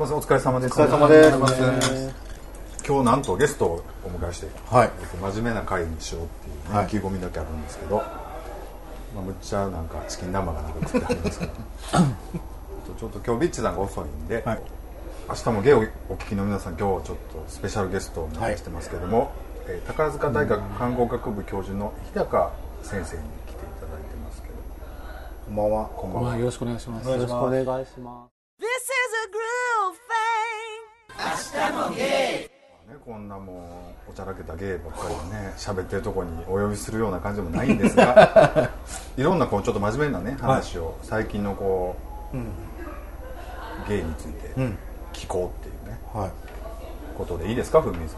お疲れ様です。お疲れ様です。お疲れ様です今日なんとゲストをお迎えして、はい。真面目な会にしようっていう、ねはい。意気込みだけあるんですけど、まあ、むっちゃなんかチキン南蛮がなんか食ってあるんですけど ちょっと今日ビッチさんが遅いんで、はい。明日もゲイをお聞きの皆さん今日はちょっとスペシャルゲストをお迎えしてますけども、えー宝塚大学看護学部教授の日高先生に来ていただいてますけど。こんばんは。こんばんは。まあ、よろしくお願いします。よろしくお願いしま This is a groove thing. ね、こんなもうおちゃらけた芸ばっかりをね喋ってるとこにお呼びするような感じでもないんですが いろんなこうちょっと真面目なね話を、最近のこう、芸についてん聞こうっていうね、はいことでいいですかふみさ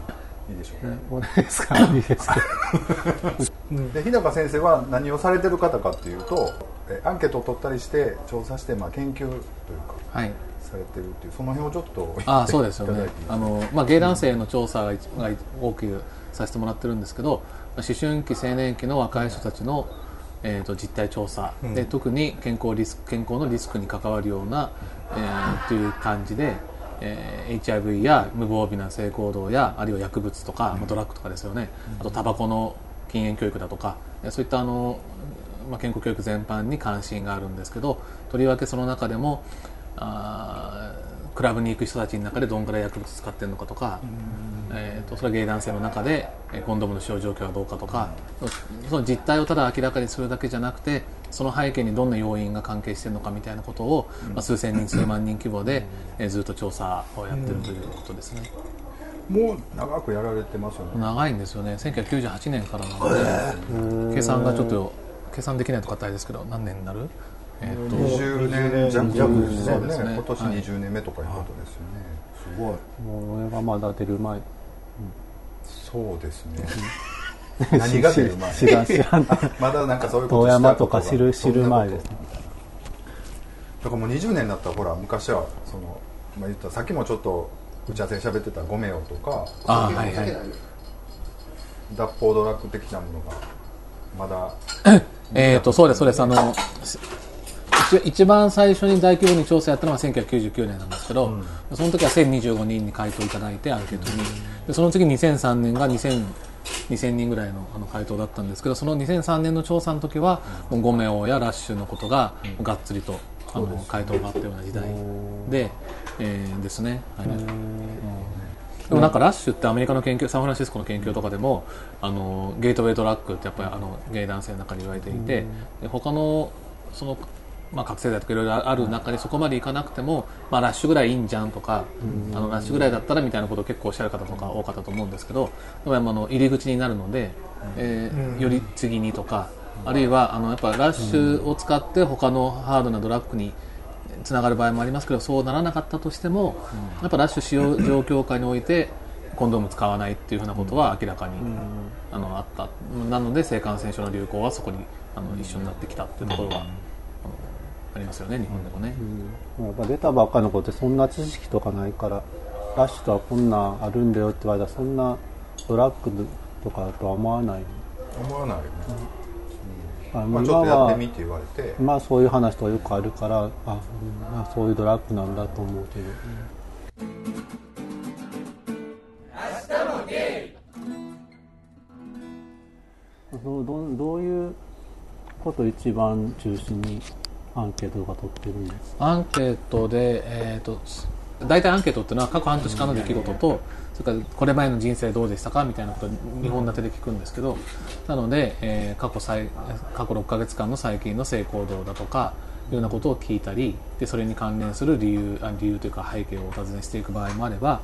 ん？いいでしょうか、す。お願いですか？いいですか？で日高先生は何をされてる方かっていうとえアンケートを取ったりして調査して、まあ、研究というかはい。されてるっていうその辺をちょっとああ、そうですよね。あの、まあ、芸男性の調査が一が多くさせてもらってるんですけど、まあ思春期、青年期の若い人たちの、えー、と実態調査、で特に健康リスク健康のリスクに関わるような、えー、という感じで、えー HIV や無防備な性行動やあるいは薬物とか、まあ、ドラッグとかですよね、あとタバコの禁煙教育だとかえそういったあの、まあ、健康教育全般に関心があるんですけどとりわけその中でもあークラブに行く人たちの中でどんぐらい薬物使ってるのかとか、えー、とそれはゲイ男性の中でえーコンドームの使用状況はどうかとか、そその実態をただ明らかにするだけじゃなくてその背景にどんな要因が関係しているのかみたいなことを、まあ、数千人数万人規模で、えーずっと調査をやってるということですね、もう長くやられてますよね。長いんですよね。1998年からなので計算がちょっと計算できないとか大変ですけど何年になる？えー、と。20年。弱弱ですよね。そうですね。今年はい20年目とかいうことですよね、すごい。もう俺がまだ出る前。そうですね。何が出る前？知らん知らん。まだなんかそういうこと遠山とか。したことが知る知る前ですね。だからもう20年になったらほら昔はその、まあ、言ったらさっきもちょっと打ち合わせで喋ってたゴメオとかあーはいはい。脱法ドラッグ的なものがまだ えー、とそうですそうです。あの一一番最初に大規模に調査やったのは1999年なんですけど、その時は1025人に回答いただいてアンケートにでその次2003年が2000 2000人ぐらいのあの回答だったんですけどその2003年の調査の時はもうゴメオやラッシュのことががっつりとあの回答があったような時代で、えーですね、はいでもなんかラッシュってアメリカの研究サンフランシスコの研究とかでもあのゲートウェイドラッグってやっぱりあのゲイ男性の中に言われていてで他のその、まあ、覚醒剤とかいろいろある中でそこまでいかなくても、まあ、ラッシュぐらいいいんじゃんとかあのラッシュぐらいだったらみたいなことを結構おっしゃる方とか多かったと思うんですけどでもあの入り口になるので、えーより次にとかあるいはあのやっぱラッシュを使って他のハードなドラッグにつながる場合もありますけどそうならなかったとしても、やっぱラッシュ使用状況下においてコンドーム使わないっていうふうなことは明らかに、あのあった。なので性感染症の流行はそこにあの一緒になってきたっていうところが、ありますよね日本でもね、やっぱ出たばっかりの子ってそんな知識とかないからラッシュとはこんなんあるんだよって言われたらそんなドラッグとかとは思わない。思わないよね、あまあ、ちょ今っとやってはみって言われて。まあそういう話とかよくあるからあ、うんまあ、そういうドラッグなんだと思うけど。どどどういうことを一番中心にアンケートとか取ってるんですか？アンケートで、えー、と大体アンケートっていうのは過去半年間の出来事とそれからこれまでの人生どうでしたかみたいなことを2本立てで聞くんですけどなので、えー過去最過去6ヶ月間の最近の性行動だとかいうようなことを聞いたりでそれに関連する理由あ理由というか背景をお尋ねしていく場合もあれば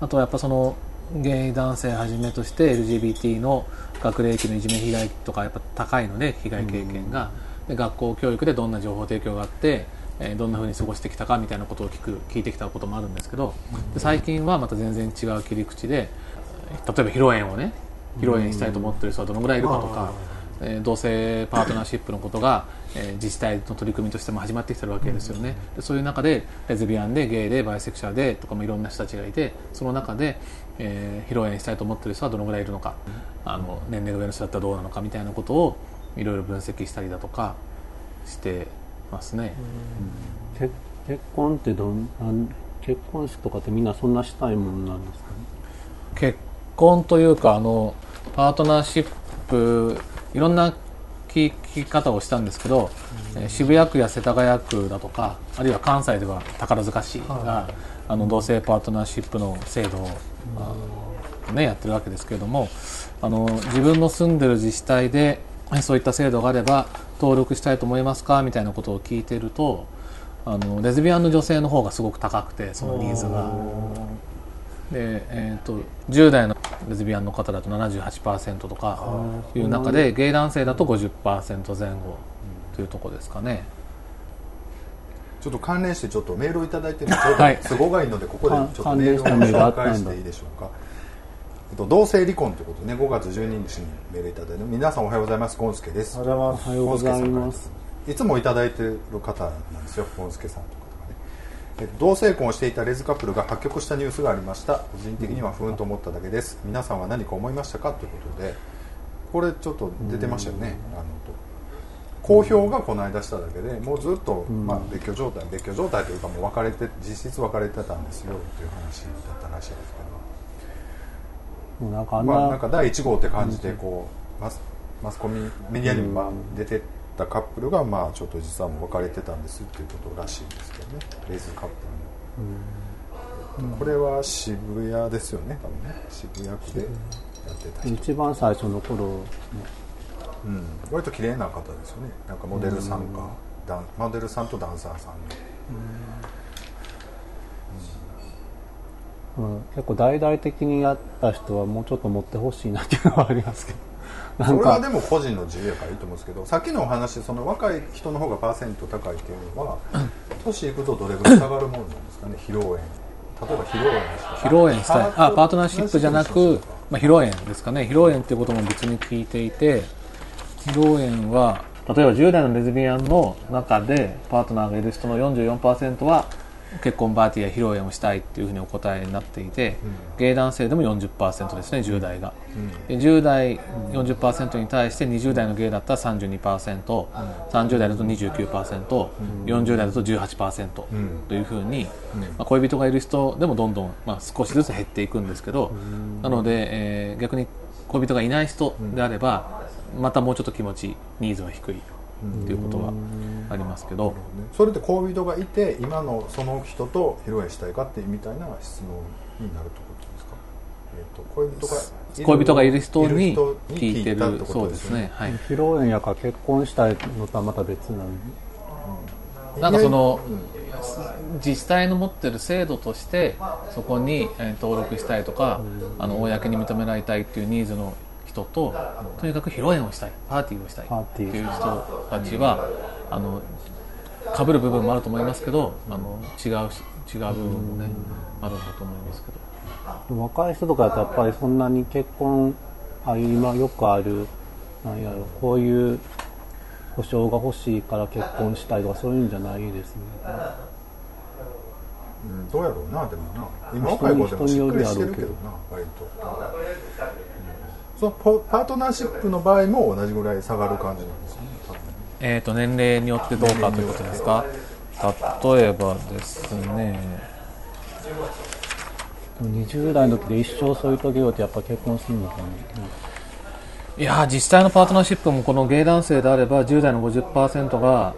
あとはやっぱそのゲイ男性はじめとして LGBT の学齢期のいじめ被害とかやっぱ高いので被害経験が、で学校教育でどんな情報提供があって、えーどんなふうに過ごしてきたかみたいなことを聞く聞いてきたこともあるんですけどで最近はまた全然違う切り口で例えば披露宴をね披露宴したいと思ってる人はどのぐらいいるかとか、えー同性パートナーシップのことが、えー自治体の取り組みとしても始まってきてるわけですよね、でそういう中でレズビアンでゲイでバイセクシャルでとかもいろんな人たちがいてその中で、えー披露宴したいと思ってる人はどのぐらいいるのかあの年齢が上の人だったらどうなのかみたいなことをいろいろ分析したりだとかしてますね、け結婚ってどん結婚式とかってみんなそんなしたいもんなんですかね？結婚というかあのパートナーシップいろんな聞き方をしたんですけど、えー渋谷区や世田谷区だとかあるいは関西では宝塚市が、あの同性パートナーシップの制度を、あね、やってるわけですけれどもあの自分の住んでる自治体でえそういった制度があれば登録したいと思いますか？みたいなことを聞いてるとあのレズビアンの女性の方がすごく高くてそのニーズが。で、えー、と10代のレズビアンの方だと78%とかいう中でゲイ男性だと50%前後というところですかね。ちょっと関連してちょっとメールをいただいてるのではい。都合がいいのでここでちょっとメールを紹介していいでしょうか？えっと同性離婚ということでね。5月12日にメールいただいて。皆さんおはようございます。ゴンスケです。おはようございます。いつもいただいてる方なんですよ。ゴンスケさんとかがね。えっと同性婚をしていたレズカップルが破局したニュースがありました。個人的には不運と思っただけです。皆さんは何か思いましたかということで。これちょっと出てましたよね。あの公表がこの間しただけでもうずっと、まあ、別居状態別居状態というかもう別れて実質別れてたんですよという話だったらしいですけもうなんかあんな,、ど、まあ、なんか第1号って感じでこうマスマスコミメディアにもまあ出てたカップルがまあちょっと実はもう別れてたんですっていうことらしいんですけどね。レイズカップルの、これは渋谷ですよね多分ね。渋谷区でやってた人。一番最初の頃ねうん、割と綺麗な方ですよね。なんかモデルさんか、ダンモデルさんとダンサーさんでうん、結構大々的にやった人はもうちょっと持ってほしいなっていうのはありますけど。なそんか。れはでも個人の自由やからいいと思うんですけどさっきのお話その若い人の方がパーセント高いっていうのは 年いくとどれぐらい下がるものなんですかね？披露宴。例えば披露宴披露宴したいあパートナーシップ。じゃなく、まあ、披露宴ですかね。披露宴っていうことも別に聞いていて披露宴は例えば10代のレズビアンの中でパートナーがいる人の44%は結婚パーティーや披露宴をしたいっていうふうにお答えになっていて、ゲイ男性でも40%ですね10代が、で10代40%に対して20代のゲイだったら 32%30、30代だと 29%40 代だと18%というふうに、まあ、恋人がいる人でもどんどん、まあ、少しずつ減っていくんですけど、なので、えー逆に恋人がいない人であれば、またもうちょっと気持ちニーズは低いっていうことはありますけど、それで恋人がいて今のその人と披露宴したいかってみたいな質問になるってことですか、えー、と恋人が恋人がいる人に聞いて聞たってこるそうですね。はい。披露宴やから結婚したいのとはまた別なのなんかその自治体の持ってる制度としてそこにえー登録したいとかあの公に認められたいっていうニーズの人ととにかく披露宴をしたいパーティーをしたいっていう人たちはあの被る部分もあると思いますけどあの違うし違う部分もねあるんだと思いますけど。若い人とかだとやっぱりそんなに結婚あ今よくあるなんやろこういう保証が欲しいから結婚したいとかそういうんじゃないですね。うん、どうやろうなでもな。今若い子でもしっかりしてるけどな割と、うんそのポパートナーシップの場合も同じぐらい下がる感じなんですよね。えー、と年齢によってどうかということですか？例えばですね。20代の時で一生添い遂げようってやっぱ結婚するのかね、いやー実際のパートナーシップもこのゲイ男性であれば10代の50%が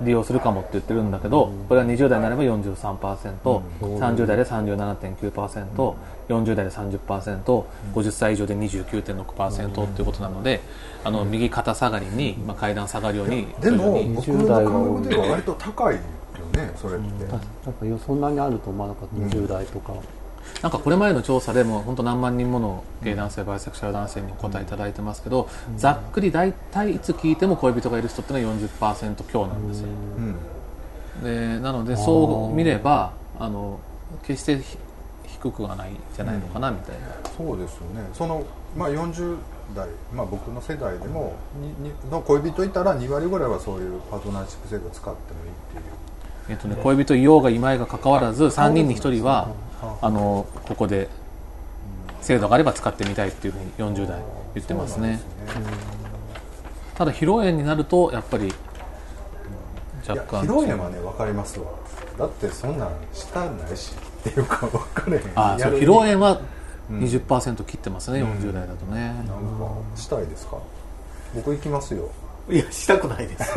利用するかもって言ってるんだけど、これは20代になれば43%、30代で37.9%、40代で 30%50 歳以上で29.6%っていうことなのであの右肩下がりに、まあ、階段下がるようにでも僕の感覚では割と高いよねそれって、なん。かそんなにあると思わなかった、20代とか。なんかこれまでの調査でも本当何万人ものゲイ男性、バイセクシャル男性にお答えいただいてますけど、ざっくり大体いつ聞いても恋人がいる人っていうのは40%強なんですよ。でなのでそう見ればあの決してひ低くはないんじゃないのかなみたいな。そうですよね。その、まあ、40代、まあ、僕の世代でもににの恋人いたら2割ぐらいはそういうパートナーシップ制度を使ってもいいっていう。えっとね、恋人いようがいまいが関わらず3人に1人はあのここで制度があれば使ってみたいっていうふうに40代言ってますね。ただ披露宴になるとやっぱり若干。披露宴はね分かりますわ。だってそんなんしたないしっていうか分かれへん。あそう披露宴は20%切ってますね、40代だとね、なんかしたいですか？僕行きますよ。いやしたくないです。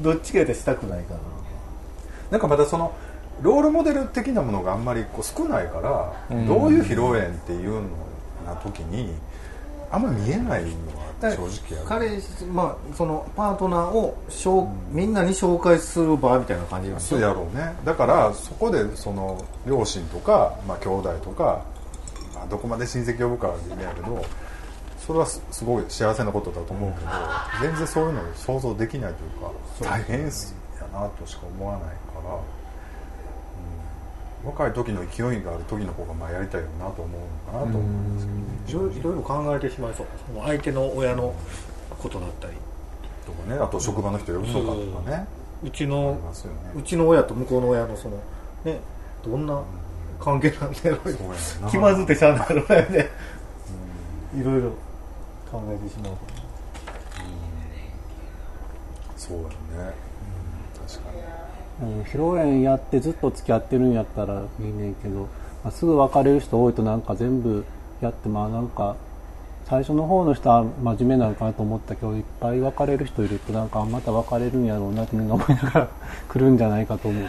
どっちかやったらしたくないかな。なんかまたそのロールモデル的なものがあんまりこう少ないから、どういう披露宴っていうのな時にあんまり見えないのは正直彼氏まあそのパートナーをしょうみんなに紹介する場みたいな感じそうやろうね。だからそこでその両親とか、まあ、兄弟とか、まあ、どこまで親戚呼ぶかは微妙やけどそれはすすごい幸せなことだと思うけど全然そういうの想像できないというか大変やなとしか思わないから、うん、若い時の勢いがある時の方がまあやりたいよなと思うのかなと思うんですけど、いろいろいろ考えてしまいそう相手の親のことだったりとかね。あと職場の人呼ぶのかとかね、うちあのね。うちの親と向こうの親のそのねどんな関係なんだろう。そう気まずってしゃあないのね。いろいろ考えてしまうそうやね、うん、確かにうん披露宴やってずっと付き合ってるんやったらいいねんけど、まあ、すぐ別れる人多いとなんか全部やってまあなんか最初の方の人は真面目なのかなと思ったけどいっぱい別れる人いるとなんかあまた別れるんやろうなってみんな思いながら 来るんじゃないかと思って、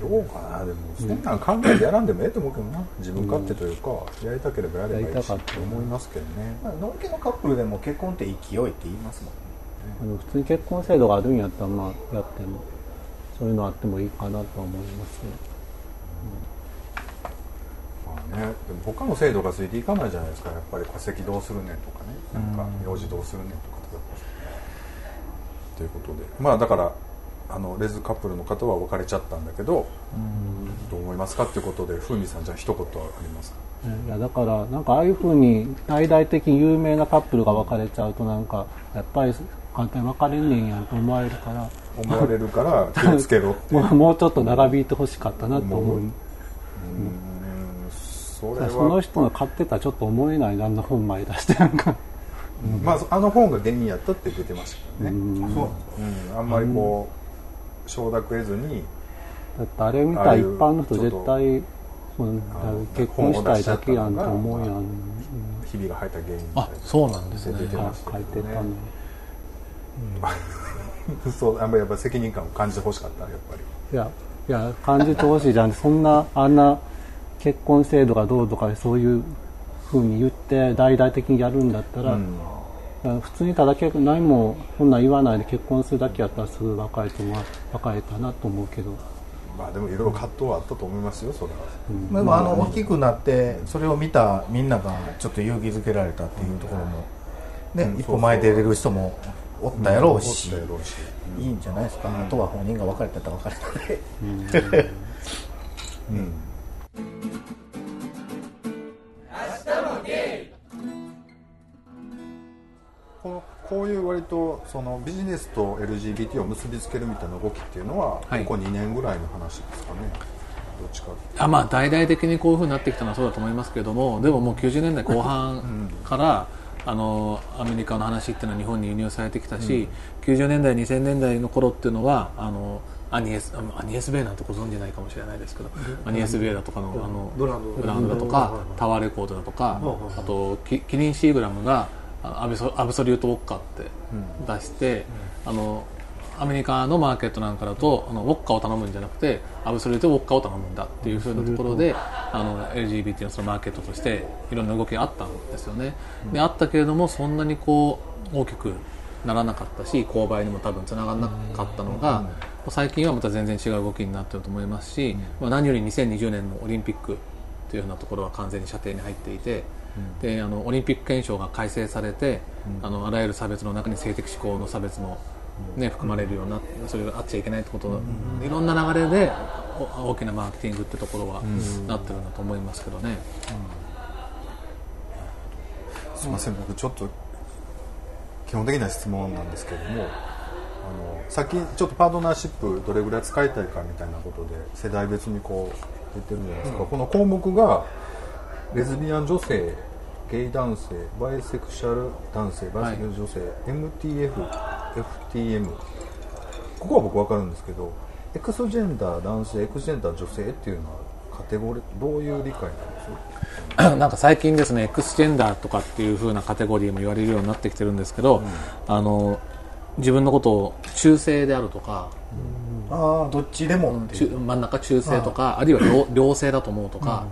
どうかなでもそんなん考えてやらんでもええと思うけどな。自分勝手というか、やりたければやればいいしやりたかったと思いますけどね。まあ、のんけのカップルでも結婚って勢いって言いますもんね。あの普通に結婚制度があるんやったらまあやってもそういうのあってもいいかなとは思いますね。まあねでも他の制度がついていかないじゃないですか。やっぱり戸籍どうするねんとかね。なんか名字どうするねんとかということでまあだからあのレズカップルの方は別れちゃったんだけどどう思いますかっていうことで風味さんじゃあ一言ありますか？いやだからなんかああいうふうに大々的に有名なカップルが別れちゃうとなんかやっぱり簡単に別れんねんやんと思われるから思われるから 気をつけろって。もうちょっと長引いてほしかったなと思う。思ううん。それは。その人の買ってたらちょっと思えないあんな本前出してなんか。まあ、あの本が原因やったって出てましたね、うん。そう。うん、あんまりこう承諾得ずにだってあれ見たら一般の人絶対その結婚したいだけやんと思うやん、うんひびが入った原因あそうなんですね。書いてたのうあんまりやっぱ責任感を感じてほしかったやっぱり。いやいや感じてほしいじゃん。そんなあんな結婚制度がどうとかそういうふうに言って大々的にやるんだったら、うん。普通にただ結何もそんなん言わないで結婚するだけやったらすぐ別れても別れたなと思うけど、まあでもいろいろ葛藤はあったと思いますよそれは。うんでもあの大きくなってそれを見たみんながちょっと勇気づけられたっていうところも、ねうん一歩前出れる人もおったやろうし、いいんじゃないですか、あとは本人が別れたら別れたで、うん。このこういう割とそのビジネスと LGBT を結びつけるみたいな動きっていうのは、はい。ここ2年ぐらいの話ですかね。どっちかあまあ大々的にこういうふうになってきたのはそうだと思いますけれどもでももう90年代後半から、あのアメリカの話っていうのは日本に輸入されてきたし、90年代2000年代の頃っていうのはあのアニエスあアニエス・ベイなんてご存じないかもしれないですけど、アニエス・ベイだとかのあのブランド。ブランドだとか、タワーレコードだとか、あとキキリン・シーグラムがあアブソアブソリュート・ウォッカって出して、あのアメリカのマーケットなんかだとあのウォッカを頼むんじゃなくてアブソリュート・ウォッカを頼むんだっていうふうなところであの LGBT のそのマーケットとしていろんな動きがあったんですよね。であったけれどもそんなにこう大きくならなかったし購買にも多分つながらなかったのが、最近はまた全然違う動きになってると思いますし、まあ、何より2020年のオリンピックというようなところは完全に射程に入っていて、であのオリンピック憲章が改正されて、あのあらゆる差別の中に性的指向の差別も、ね、含まれるようになそれがあっちゃいけないってこと、いろんな流れでお大きなマーケティングってところはなってるんだと思いますけどね。すみません。僕ちょっと基本的な質問なんですけどもあのさっきちょっとパートナーシップどれぐらい使いたいかみたいなことで世代別にこう出てるじゃないですか、この項目がレズビアン女性ゲイ男性バイセクシャル男性バイセクシャル女性、MTF FTM ここは僕分かるんですけどエクスジェンダー男性エクスジェンダー女性っていうのはカテゴリーどういう理解なんです？なんか最近ですねエクスジェンダーとかっていう風なカテゴリーも言われるようになってきてるんですけど、あの自分のことを中性であるとか、ああどっちでも真ん中中性とか、あるいは両両性だと思うとか、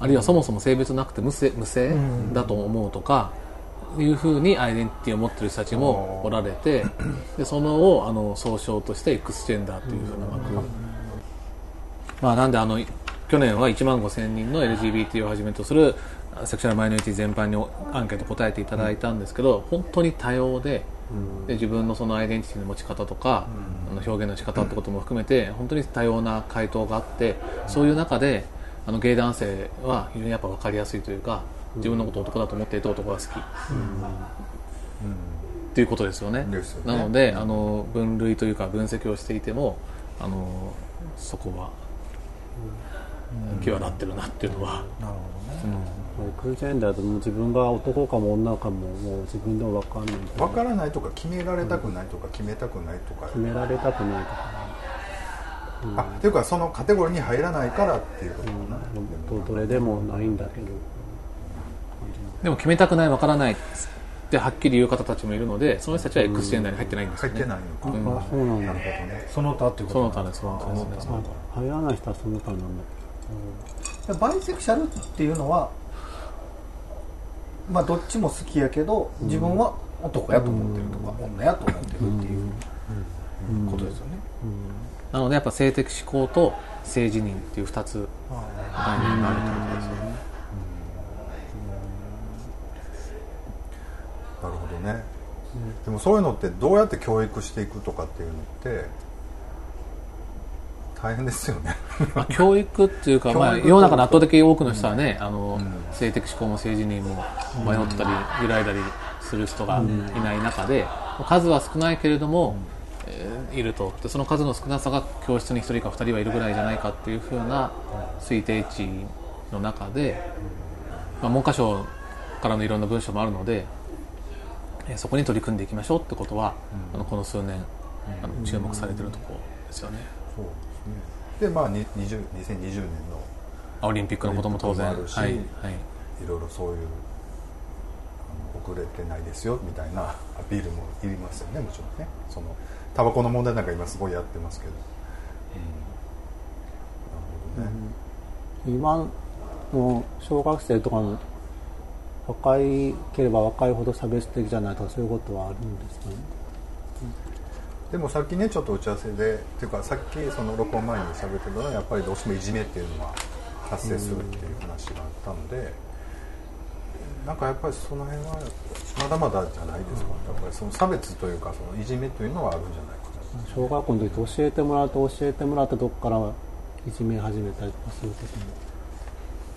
あるいはそもそも性別なくて無性無性だと思うとか、いうふうにアイデンティティを持ってる人たちもおられてでそのをあの総称としてエクスジェンダーというふうな枠、まあ、なんであの去年は1万5000人の LGBT をはじめとするセクシャルマイノリティ全般にアンケート答えていただいたんですけど本当に多様でで自分のそのアイデンティティの持ち方とか、あの表現の仕方ってことも含めて本当に多様な回答があってそういう中であのゲイ男性は非常にやっぱ分かりやすいというか自分のことを男だと思っていた男が好き、っていうことですよね。ですよね。なのであの分類というか分析をしていてもあのそこは際立ってるなっていうのは、なるほどね。エクスジェンダーでも自分が男かも女かももう自分でも分かんない分からないとか決められたくないとか決めたくないとか、決められたくないとか。あっていうかそのカテゴリーに入らないからっていうことかな、どどれでもないんだけどでも決めたくないわからないってはっきり言う方たちもいるのでその人たちは X ジェンダーに入ってないんですよね、入ってないのか、あそうなんだ。その他っていうことその他ですその他です。入らない人はその他なんだ。バイセクシャルっていうのはまあどっちも好きやけど自分は男やと思ってるとか女やと思ってるっていうことですよね。なのでやっぱ性的指向と性自認っていう2つ概念があるってことですよねなるほどね、でもそういうのってどうやって教育していくとかっていうのって大変ですよね。まあ、教育っていうか、まあ、世の中の圧倒的に多くの人はね、あの性的指向も性自認も迷ったり揺らいだりする人がいない中で、数は少ないけれども、えーいると。でその数の少なさが教室に1人か2人はいるぐらいじゃないかっていうふうな推定値の中で、まあ、文科省からのいろんな文書もあるので、えーそこに取り組んでいきましょうってことは、あのこの数年あの注目されてるところですよね。そうですね。でまあに20 2020年のあオリンピックのことも当然はいはい。いろいろそういうあの遅れてないですよみたいな アピールもいりますよねもちろんね。そのタバコの問題なんか今すごいやってますけど、うん、なるほどね、今の小学生とかの若いければ若いほど差別的じゃないとかそういうことはあるんですかね。でもさっきねちょっと打ち合わせでっていうかさっきその録音前に喋ってたのはやっぱりどうしてもいじめっていうのは発生するっていう話があったので、なんかやっぱりその辺はまだまだじゃないですか、やっぱりその差別というかそのいじめというのはあるんじゃないかな。小学校の時教えてもらうと教えてもらったとこからいじめ始めたりとかするこ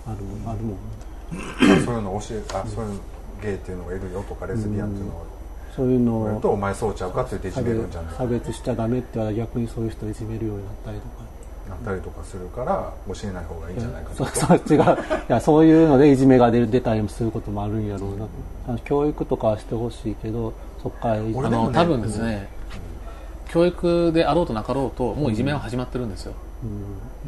ともあるもん、あるもんそういうの教えあそういうゲイっていうのがいるよとかレズビアンっていうのをそういうの言われるとをお前そうちゃうかって言っていじめるんじゃないか差別しちゃダメって言われ逆にそういう人をいじめるようになったりとか。なったりとかするから教えない方がいいんじゃないかと。そうそう違う。いやそういうのでいじめが出る出たりもすることもあるんやろうな。あの教育とかはしてほしいけどそこからいじめあの多分ですね、教育であろうとなかろうともういじめは始まってるんですよ、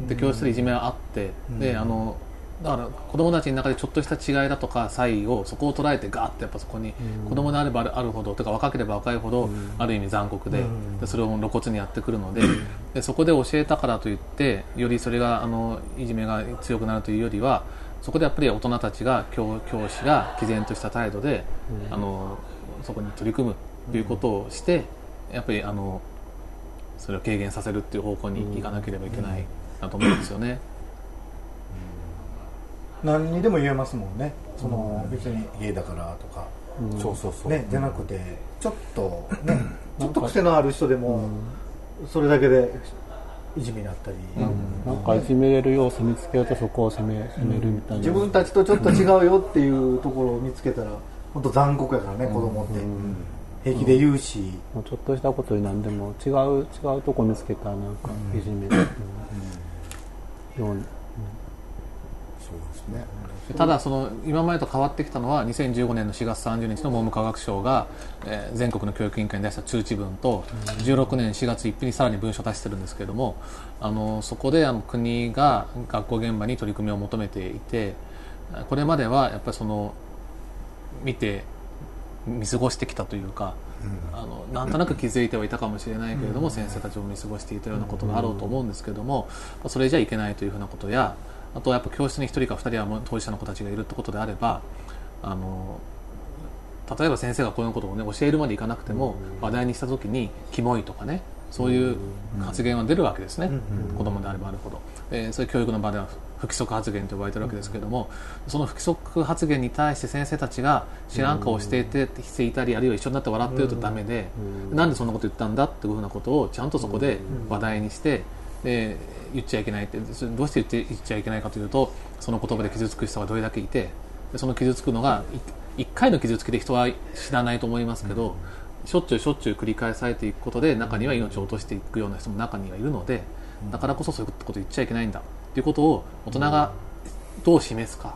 で教室でいじめはあって、であのだから子供たちの中でちょっとした違いだとか差異をそこを捉えてガーってやっぱそこに、子供であればあるほどとか若ければ若いほど、ある意味残酷で,、でそれを露骨にやってくるのででそこで教えたからといってよりそれがあのいじめが強くなるというよりはそこでやっぱり大人たちが教教師が毅然とした態度で、あのそこに取り組むということをして、やっぱりあのそれを軽減させるっていう方向に行かなければいけないなと思うんですよね。何にでも言えますもんね。その別に家だからとか。そうそうそう、ねじゃなくてちょっと ねちょっと癖のある人でもそれだけでいじめになったり。なんかいじめれる要素見つけるとそこを責め責めるみたいな、自分たちとちょっと違うよっていうところを見つけたら本当残酷やからね子供って。平気で言うし。もうちょっとしたことになんでも違う違うとこ見つけたらなんかいじめ。る、ように。そですね。ただその今までと変わってきたのは2015年の4月30日の文部科学省が、えー全国の教育委員会に出した通知文と16年4月1日にさらに文書を出してるんですけれどもあのそこであの国が学校現場に取り組みを求めていてこれまではやっぱりその見て見過ごしてきたというか、あのなんとなく気づいてはいたかもしれないけれども、先生たちも見過ごしていたようなことがあろうと思うんですけども、それじゃいけないというふうなことやあとはやっぱ教室に1人か2人はもう当事者の子たちがいるってことであればあの例えば先生がこういうことをね教えるまでいかなくても話題にした時にキモいとかねそういう発言は出るわけですね、子供であればあるほど、えーそういう教育の場では不規則発言と呼ばれてるわけですけれども、その不規則発言に対して先生たちが知らん顔をしていてしていたりあるいは一緒になって笑っているとダメで、なんでそんなこと言ったんだっていうふうなことをちゃんとそこで話題にして、で言っちゃいけないってどうして言って言っちゃいけないかというとその言葉で傷つく人がどれだけいてでその傷つくのが1回の傷つきで人は知らないと思いますけど、しょっちゅうしょっちゅう繰り返されていくことで中には命を落としていくような人も中にはいるのでだからこそそういうこと言っちゃいけないんだっていうことを大人がどう示すか、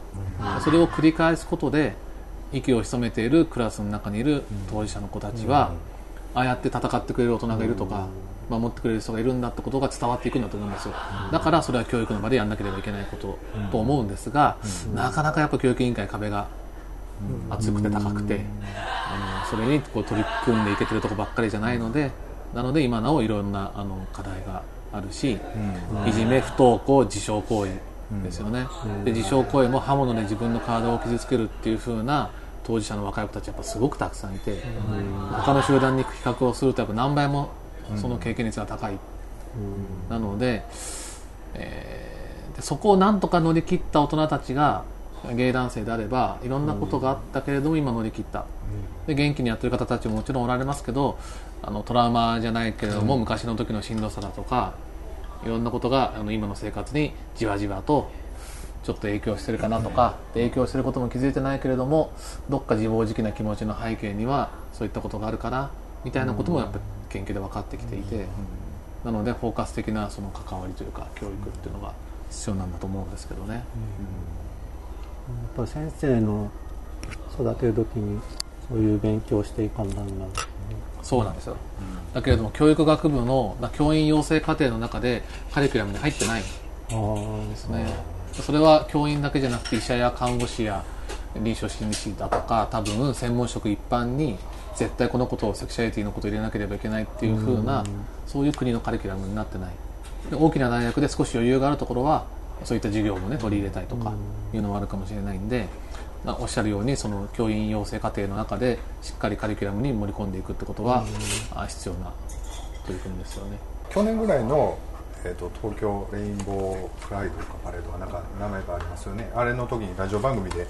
それを繰り返すことで息を潜めているクラスの中にいる当事者の子たちは、ああやって戦ってくれる大人がいるとか、守ってくれる人がいるんだってことが伝わっていくんだと思うんですよ、だからそれは教育の場でやんなければいけないことと思うんですが、なかなかやっぱ教育委員会壁が厚くて高くて、あのそれにこう取り組んでいけてるとこばっかりじゃないのでなので今なおいろんなあの課題があるし、いじめ不登校自傷行為ですよね、で自傷行為も刃物で自分の体を傷つけるっていう風な当事者の若い子たちやっぱすごくたくさんいて、他の集団に比較をするとやっぱ何倍もその経験率が高い、なので,、えーでそこをなんとか乗り切った大人たちが芸男性であればいろんなことがあったけれども今乗り切った、で元気にやってる方たちももちろんおられますけどあのトラウマじゃないけれども、昔の時のしんどさだとかいろんなことがあの今の生活にじわじわとちょっと影響してるかなとか、で影響してることも気づいてないけれどもどっか自暴自棄な気持ちの背景にはそういったことがあるかなみたいなこともやっぱり研究で分かってきていて、なのでフォーカス的なその関わりというか教育っていうのが必要なんだと思うんですけどね。やっぱり先生の育てる時にそういう勉強をしていかんだんなそうなんですよ、だけれども教育学部のな教員養成課程の中でカリキュラムに入ってない。んであすね、それは教員だけじゃなくて医者や看護師や臨床心理士だとか多分専門職一般に絶対このことをセクシャリティのことを入れなければいけないっていう風な、そういう国のカリキュラムになってない。で大きな大学で少し余裕があるところはそういった授業もね取り入れたいとかいうのもあるかもしれないんで、まあおっしゃるようにその教員養成課程の中でしっかりカリキュラムに盛り込んでいくってことは、あ必要な取り組みですよね。去年ぐらいの、えー、と東京レインボープライドかパレードかなんか名前がありますよね。あれの時にラジオ番組で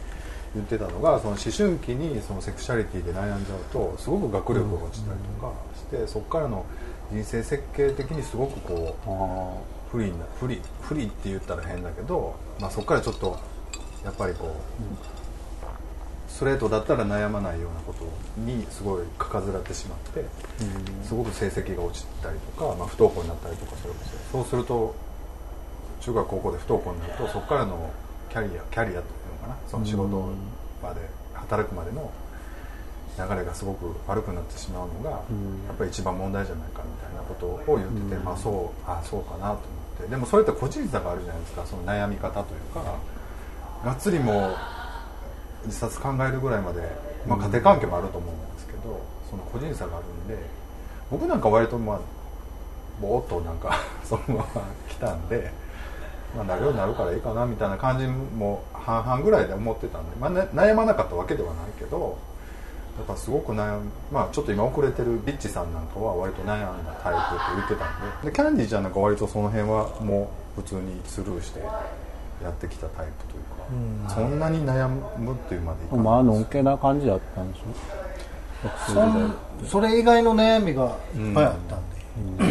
言ってたのがその思春期にそのセクシャリティで悩んじゃうとすごく学力が落ちたりとかして、そこからの人生設計的にすごくこう不利な不利不利って言ったら変だけど、まあ、そこからちょっとやっぱりこう、ストレートだったら悩まないようなことにすごいかかずらってしまって、すごく成績が落ちたりとか、まあ、不登校になったりとかするんですよ。そうすると中学高校で不登校になるとそこからのキャリアキャリアっていうのかな。その仕事場で働くまでの流れがすごく悪くなってしまうのが、やっぱり一番問題じゃないかみたいなことを言ってて、まあそうあそうかなと思って。でもそれって個人差があるじゃないですか。その悩み方というかがっつりもう自殺考えるぐらいまで、まあ、家庭関係もあると思うんですけどその個人差があるんで僕なんか割とまあぼーっとなんか そのまま来たんで、まあ、なるようになるからいいかなみたいな感じも半々ぐらいで思ってたんで、まあ、ね悩まなかったわけではないけどだからすごく悩んまあちょっと今遅れてるビッチさんなんかは割と悩んだタイプって言ってたんででキャンディーちゃんなんか割とその辺はもう普通にスルーしてやってきたタイプというか、そんなに悩むっていうまでいかないまあのんけな感じだったんでしょ？そそれ以外の悩みがいっぱいあったんで、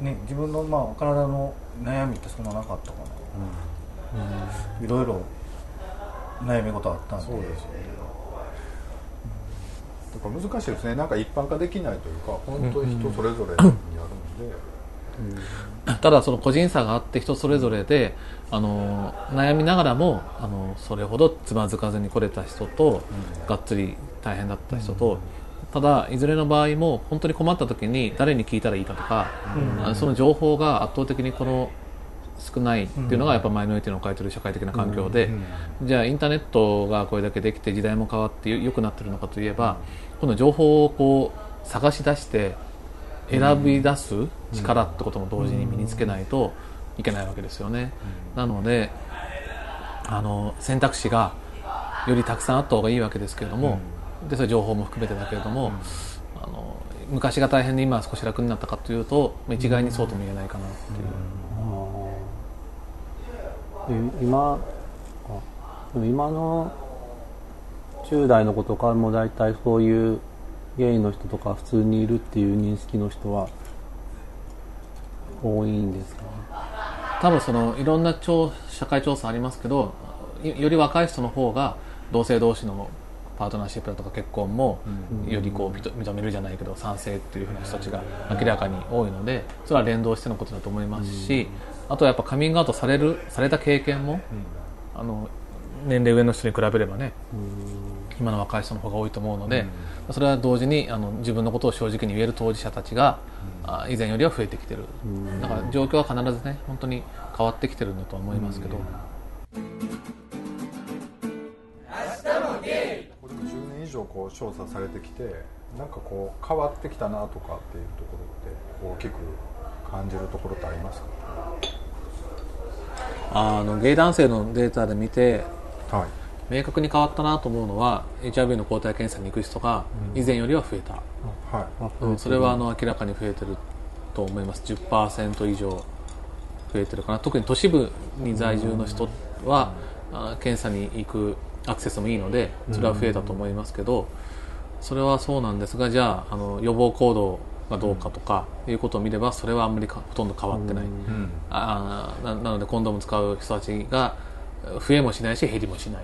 ね、自分のまあ体の悩みってそんななかったかな、いろいろ悩み事あったんで。そうですよね。だから難しいですね。なんか一般化できないというか本当に人それぞれにあるんで、ただその個人差があって人それぞれであの悩みながらもあのそれほどつまずかずに来れた人と、がっつり大変だった人と、ただいずれの場合も本当に困った時に誰に聞いたらいいかとか、あその情報が圧倒的にこの少ないっていうのがやっぱマイノリティの置かれている社会的な環境で、じゃあインターネットがこれだけできて時代も変わって良くなってるのかといえばこの情報をこう探し出して選び出す力ってことも同時に身につけないといけないわけですよね。なのであの選択肢がよりたくさんあった方がいいわけですけれども、でそれ情報も含めてだけれども、あの昔が大変で今は少し楽になったかというと一概にそうとも言えないかなっていう。で今でも今の10代の子とかも大体そういうゲイの人とか普通にいるっていう認識の人は多いんですか？ね多分そのいろんな調社会調査ありますけどよより若い人の方が同性同士のパートナーシップだとか結婚もよりこう認認めるじゃないけど賛成っていうふうな人たちが明らかに多いのでそれは連動してのことだと思いますしあとはやっぱカミングアウトされるされた経験もあの年齢上の人に比べればね今の若い人の方が多いと思うので、それは同時にあの自分のことを正直に言える当事者たちが、あ以前よりは増えてきてる、だから状況は必ずね本当に変わってきてるんだとは思いますけど、10年以上こう調査されてきてなんかこう変わってきたなとかっていうところって大きく感じるところってありますあのゲイ男性のデータで見てかはい。明確に変わったなと思うのは HIV の抗体検査に行く人が以前よりは増えた、はい。あうんそれはあの明らかに増えてると思います。10%以上増えてるかな。特に都市部に在住の人は、あ検査に行くアクセスもいいのでそれは増えたと思いますけど、それはそうなんですがじゃああの予防行動がどうかとかいうことを見ればそれはあんまりかほとんど変わってない、うん。あーななのでコンドーム使う人たちが増えもしないし減りもしない、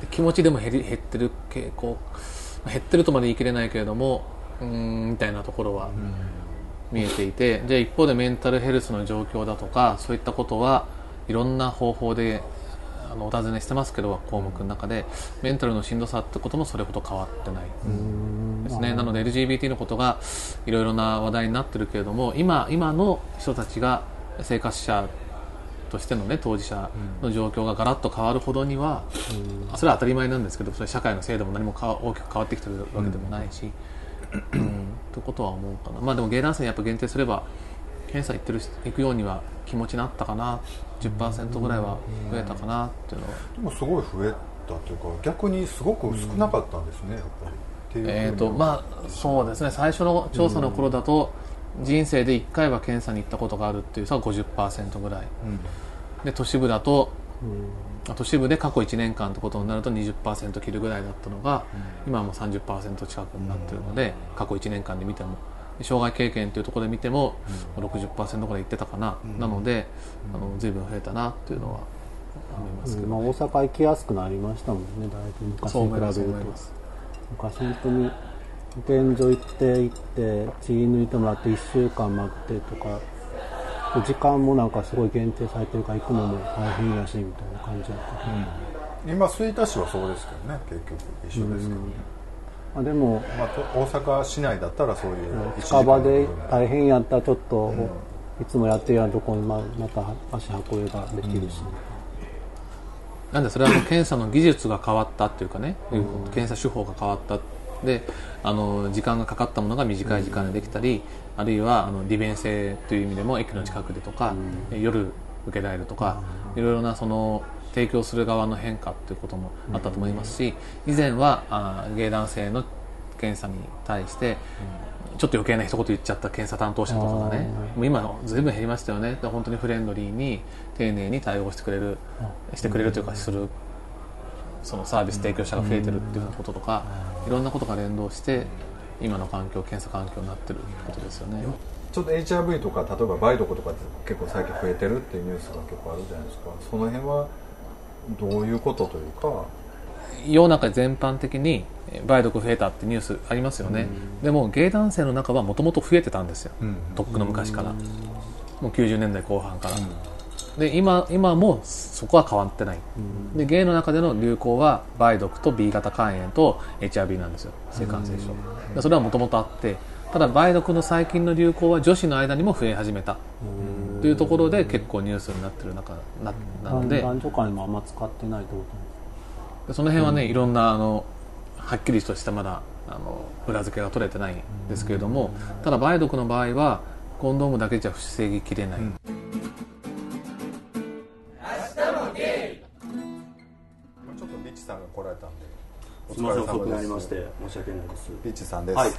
で気持ちでも減り減ってる傾向。減ってるとまで言い切れないけれどもうーんみたいなところは見えていて、じゃあ一方でメンタルヘルスの状況だとかそういったことはいろんな方法であのお尋ねしてますけど項目の中でメンタルのしんどさってこともそれほど変わってない。ですね。なので LGBT のことがいろいろな話題になってるけれども今今の人たちが生活者としての、ね、当事者の状況がガラッと変わるほどには、それは当たり前なんですけどそれ社会の制度も何も変わ大きく変わってきてるわけでもないし、うん。ということは思うかな。まあでも芸男性にやっぱ限定すれば検査行ってる人行くようには気持ちになったかな10%ぐらいは増えたかなっていうのは。でもすごい増えたというか逆にすごく少なかったんですね、やっぱり。えーとまあ、そうですね。最初の調査の頃だと、人生で1回は検査に行ったことがあるっていう人は50%ぐらい。うん。で都市部だと、あ都市部で過去1年間ってことになると20%切るぐらいだったのが、今はもう30%近くになってるので、過去1年間で見ても障害経験というところで見ても、60%ぐらいいってたかな、なのであの随分増えたなっていうのは思いますけど、まあ、大阪行きやすくなりましたもんねだいぶ昔そうに比べると。昔本当に保健所行って行って血抜いてもらって1週間待ってとか時間もなんかすごい限定されてるから行くのも大変やしみたいな感じだった。けど、今吹田市はそうですけどね結局。一緒ですけどね、まあ、でもまあ、と大阪市内だったらそういう近場で大変やったらちょっと、いつもやってるようなところにままた足運びができるし、なんでそれはあの検査の技術が変わったっていうかね、検査手法が変わった。であの時間がかかったものが短い時間でできたり、あるいはあの利便性という意味でも駅の近くでとか、夜受けられるとか、いろいろなその提供する側の変化っていうこともあったと思いますし、以前はあゲイ男性の検査に対して、ちょっと余計な一言言っちゃった検査担当者とかがね、もう今ずいぶん減りましたよね。で本当にフレンドリーに丁寧に対応してくれる、してくれるというかするそのサービス提供者が増えてるっていうようなこととか、いろんなことが連動して今の環境検査環境になってることですよね。ちょっと HIV とか例えば梅毒とかって結構最近増えてるっていうニュースが結構あるじゃないですか。その辺はどういうことというか世の中全般的に梅毒増えたってニュースありますよね、でもゲイ男性の中はもともと増えてたんですよ、とっくの昔から、もう90年代後半から、で今今もそこは変わってない、でゲイの中での流行は梅毒と B 型肝炎と HIV なんですよ。性感染症、でそれはもともとあってただ梅毒の最近の流行は女子の間にも増え始めた。というところで結構ニュースになってる中ななので。男女間にもあんま使ってないってこでその辺はね、いろんなあのはっきりとしたまだあの裏付けが取れてないんですけれども、ただ梅毒の場合はコンドームだけじゃ防ぎきれない、ちょっとビッチさんが来られたんでおす。みません遅くなりでまして申し訳ないです。ビッチさんです、はい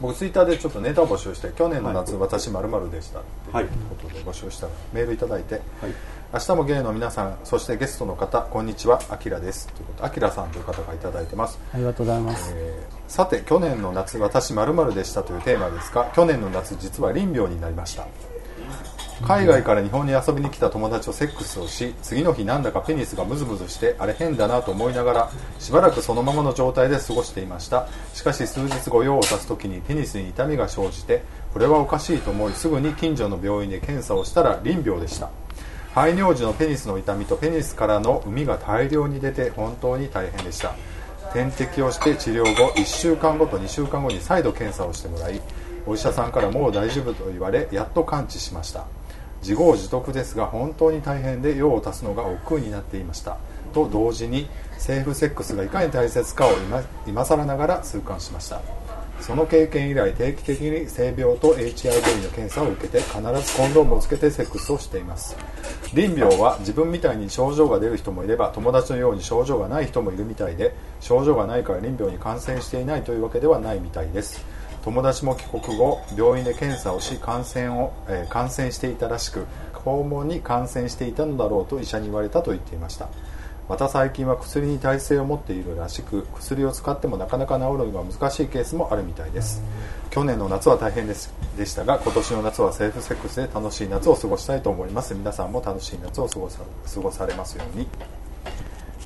僕ツイッターでちょっとネタ募集して去年の夏、私まるでしたとはいい。うことで募集したらメールいただいて、はい明日もゲイの皆さんそしてゲストの方こんにちはあきらですということあきらさんという方がいただいてます、とありがとうございます、えーさて去年の夏私まるでしたというテーマですが去年の夏実は臨病になりました海外から日本に遊びに来た友達とセックスをし次の日なんだかペニスがムズムズしてあれ変だなと思いながらしばらくそのままの状態で過ごしていました。しかし数日後用を足す時にペニスに痛みが生じてこれはおかしいと思いすぐに近所の病院で検査をしたら臨病でした。排尿時のペニスの痛みとペニスからの膿が大量に出て本当に大変でした。点滴をして治療後1週間後と2週間後に再度検査をしてもらいお医者さんからもう大丈夫と言われやっと完治しました。自業自得ですが本当に大変で用を足すのが億劫になっていました。と同時にセーフセックスがいかに大切かを今今更ながら痛感しました。その経験以来定期的に性病と HIV の検査を受けて必ずコンドームをつけてセックスをしています。臨病は自分みたいに症状が出る人もいれば友達のように症状がない人もいるみたいで症状がないから臨病に感染していないというわけではないみたいです。友達も帰国後病院で検査をし感染を、えー感染していたらしく訪問に感染していたのだろうと医者に言われたと言っていました。また最近は薬に耐性を持っているらしく薬を使ってもなかなか治るのが難しいケースもあるみたいです。去年の夏は大変ですでしたが今年の夏はセーフセックスで楽しい夏を過ごしたいと思います。皆さんも楽しい夏を過ごさ過ごされますように。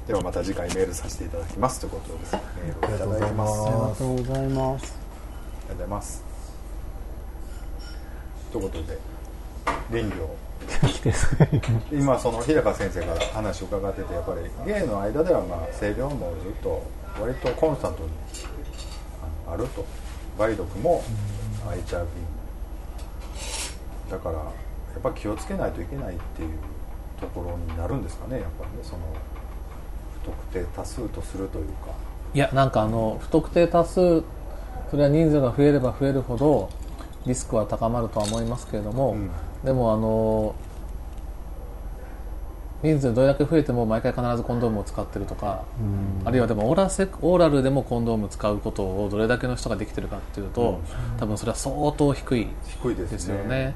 ではまた次回メールさせていただきますということです。メールをいただいてます。ありがとうございます。ありがとうございます。ということで、林業。今その日高先生から話を伺っててやっぱりゲイの間ではまあ性病もずっと割とコンスタントにあると。梅毒も HIV もだからやっぱ気をつけないといけないっていうところになるんですかねやっぱりね。その不特定多数とするというか。いやなんかあの不特定多数それは人数が増えれば増えるほどリスクは高まるとは思いますけれども、うん。でもあの人数どれだけ増えても毎回必ずコンドームを使ってるとか、あるいはでもオーラセオーラルでもコンドーム使うことをどれだけの人ができてるかっていうと、多分それは相当低い低いですね。ですよね、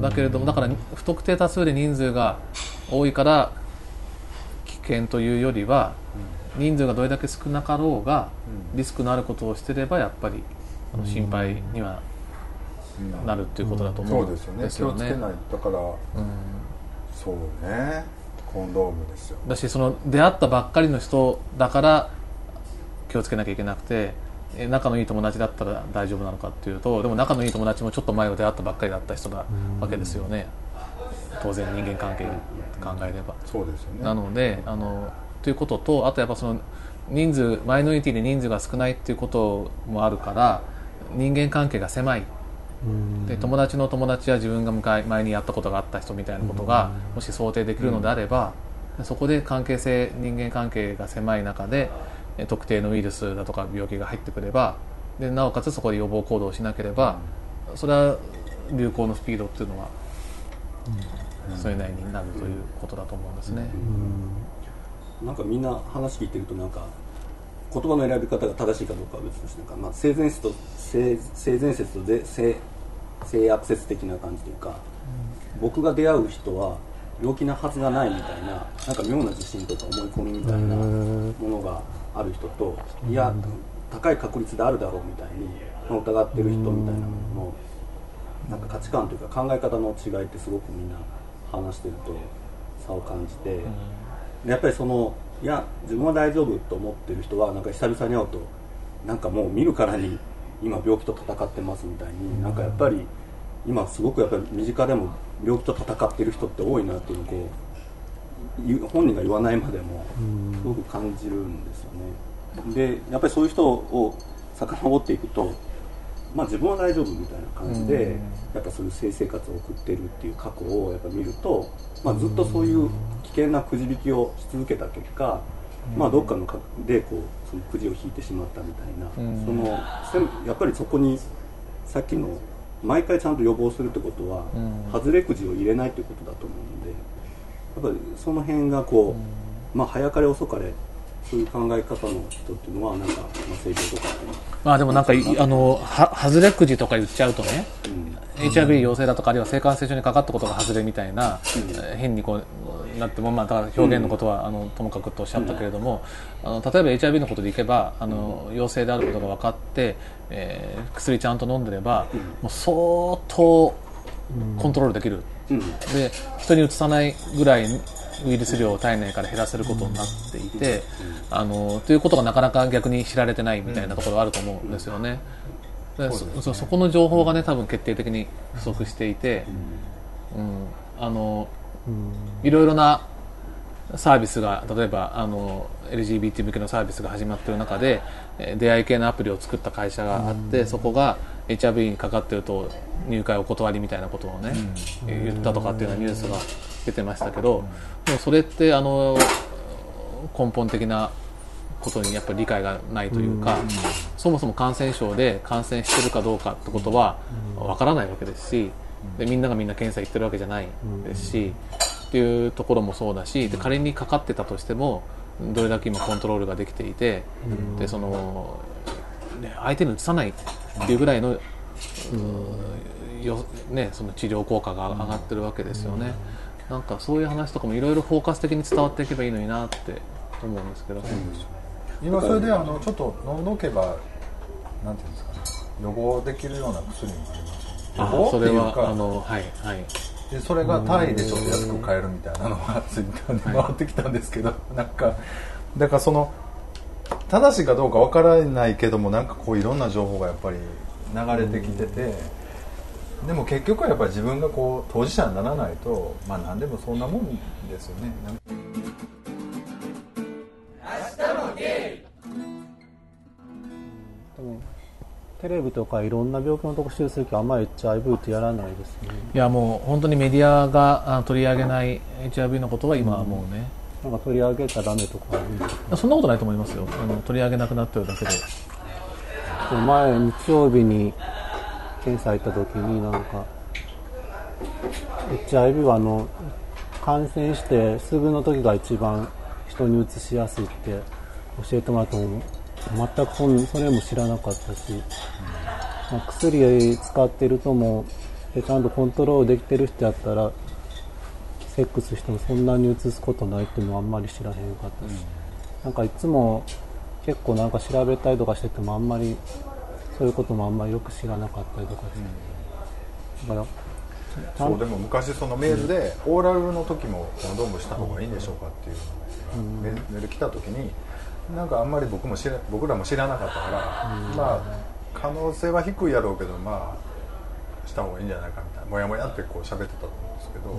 だけれどもだから不特定多数で人数が多いから危険というよりは、人数がどれだけ少なかろうが、リスクのあることをしてればやっぱりあの心配にはなるっていうことだと思そううんですよね。ですよね。気をつけないだから、そうね。コンドームですよ。だしその出会ったばっかりの人だから気をつけなきゃいけなくてえ仲のいい友達だったら大丈夫なのかっていうとでも仲のいい友達もちょっと前は出会ったばっかりだった人なわけですよね。当然人間関係考えれば。そうですよね。なのであのということとあとやっぱその人数マイノリティで人数が少ないっていうこともあるから人間関係が狭い。で友達の友達や自分が向前にやったことがあった人みたいなことがもし想定できるのであれば、そこで関係性人間関係が狭い中でえ特定のウイルスだとか病気が入ってくればでなおかつそこで予防行動をしなければそれは流行のスピードっていうのはそれなりになるということだと思うんですね。なんかみんな話聞いてるとなんか言葉の選び方が正しいかどうかは別としてなんか、まあ、性善説と性性善説とで性性悪説的な感じというか、僕が出会う人は病気なはずがないみたいななんか妙な自信とか思い込みみたいなものがある人といや高い確率であるだろうみたいにまあ疑ってる人みたいなののなんか価値観というか考え方の違いってすごくみんな話してると差を感じて。でやっぱりそのいや自分は大丈夫と思ってる人はなんか久々に会うとなんかもう見るからに今病気と戦ってますみたいになんかやっぱり今すごくやっぱり身近でも病気と戦ってる人って多いなっていうのをこう本人が言わないまでもすごく感じるんですよね。でやっぱりそういう人を遡っていくとまあ自分は大丈夫みたいな感じでやっぱそういう性生活を送ってるっていう過去をやっぱ見ると、まあ、ずっとそういう危険なくじ引きをし続けた結果まあ、どっかのかでこうそのくじを引いてしまったみたいな、そのやっぱりそこにさっきの毎回ちゃんと予防するってことは、外れくじを入れないってことだと思うのでやっぱりその辺がこう、まあ、早かれ遅かれそういう考え方の人っていうのはなんか、まあ、成長とかまあでもなんかいあのは外れくじとか言っちゃうとね、HIV 陽性だとかあるいは性感染症にかかったことが外れみたいな、えー変にこうなってもまあだから表現のことは、あのともかくとおっしゃったけれども、あの例えば HIV のことでいけばあの陽性であることが分かって、えー薬ちゃんと飲んでれば、もう相当コントロールできる、で人にうつさないぐらいウイルス量を体内から減らせることになっていて、あのということがなかなか逆に知られてないみたいなところがあると思うんですよね。でそそそこの情報がね多分決定的に不足していて、うん。あのいろいろなサービスが例えばあの LGBT 向けのサービスが始まっている中でえー出会い系のアプリを作った会社があって、そこが HIV にかかっていると入会お断りみたいなことをね、言ったとかっていうようなニュースが出てましたけど、でもそれってあの根本的なことにやっぱり理解がないというか、そもそも感染症で感染してるかどうかってことはわからないわけですし、でみんながみんな検査行ってるわけじゃないですし、っていうところもそうだしで仮にかかってたとしてもどれだけ今コントロールができていて、でその、ね、相手にうつさないっていうぐらいの,、うんよね、その治療効果が上がってるわけですよね。なんかそういう話とかもいろいろ包括的に伝わっていけばいいのになって思うんですけど、今それであのちょっと飲んどけばなんていうんですかね予防できるような薬もあります予あ防それはっていうかあのはいはい。でそれがタイでちょっと安く買えるみたいなのがツイッターで回ってきたんですけど、なんかだからその正しいかどうかわからないけどもなんかこういろんな情報がやっぱり流れてきてて、でも結局はやっぱり自分がこう当事者にならないとまあ何でもそんなもんですよね。なんかでもテレビとかいろんな病気の特集するけどあんまり HIV ってやらないですね。いやもう本当にメディアがあ取り上げない HIV のことは今はもうね、なんか取り上げちゃダメとかあるんですか？そんなことないと思いますよ。あの取り上げなくなってるだけで。前日曜日に検査行った時になんか HIV はあの感染してすぐの時が一番人にうつしやすいって教えてもらったの。も全くそれも知らなかったし、まあ薬使ってるともでちゃんとコントロールできてる人やったらセックスしてもそんなにうつすことないっていうのはあんまり知らへんかったし、なんかいつも結構なんか調べたりとかしててもあんまりそういうこともあんまりよく知らなかったりとかして、だからそうでも昔そのメールでオーラルの時もコンドームした方がいいんでしょうかっていう。のがメメール来た時になんかあんまり僕も知ら僕らも知らなかったから、まあ可能性は低いやろうけどまあした方がいいんじゃないかみたいなもやもやってこう喋ってたと思うんですけど、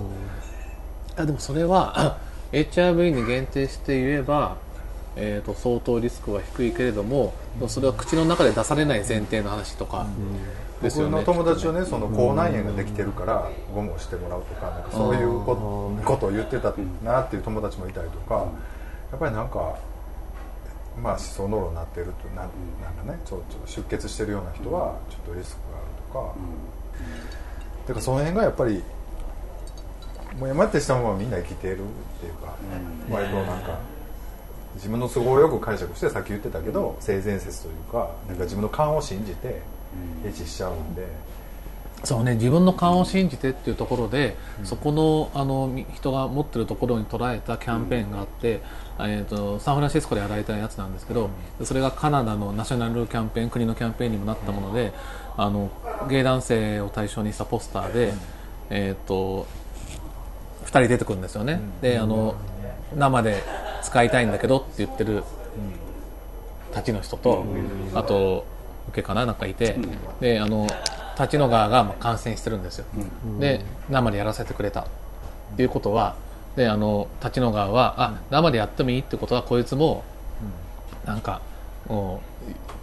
あでもそれは HIV に限定して言えば、えー、と相当リスクは低いけれどもそれは口の中で出されない前提の話とかですよね、僕の友達はねその口内炎ができてるからゴムをしてもらうとかなんかそういうこことを言ってたなっていう友達もいたりとかやっぱりなんかまあ思想ノロになってるとなんなんかねちょちょ出血してるような人はちょっとリスクがあるとか、だからその辺がやっぱりもう山ってしたままみんな生きてるっていうか、割となんか自分の都合をよく解釈してさっき言ってたけど、性善説というかなんか自分の勘を信じてエッチしちゃうんで、そうね自分の勘を信じてっていうところで、そこのあのみ人が持ってるところに捉えたキャンペーンがあって、えー、とサンフランシスコでやられたやつなんですけど、それがカナダのナショナルキャンペーン国のキャンペーンにもなったもので、あのゲイ男性を対象にしたポスターで、えー、と2人出てくるんですよね、であの生で使いたいんだけどって言ってる立ちの人と、あと受けかななんかいて、であの立ちの側がまあ感染してるんですよ、で生でやらせてくれた。っていうことはであの立ちの側はあ生でやってもいいってことはこいつもなんかもう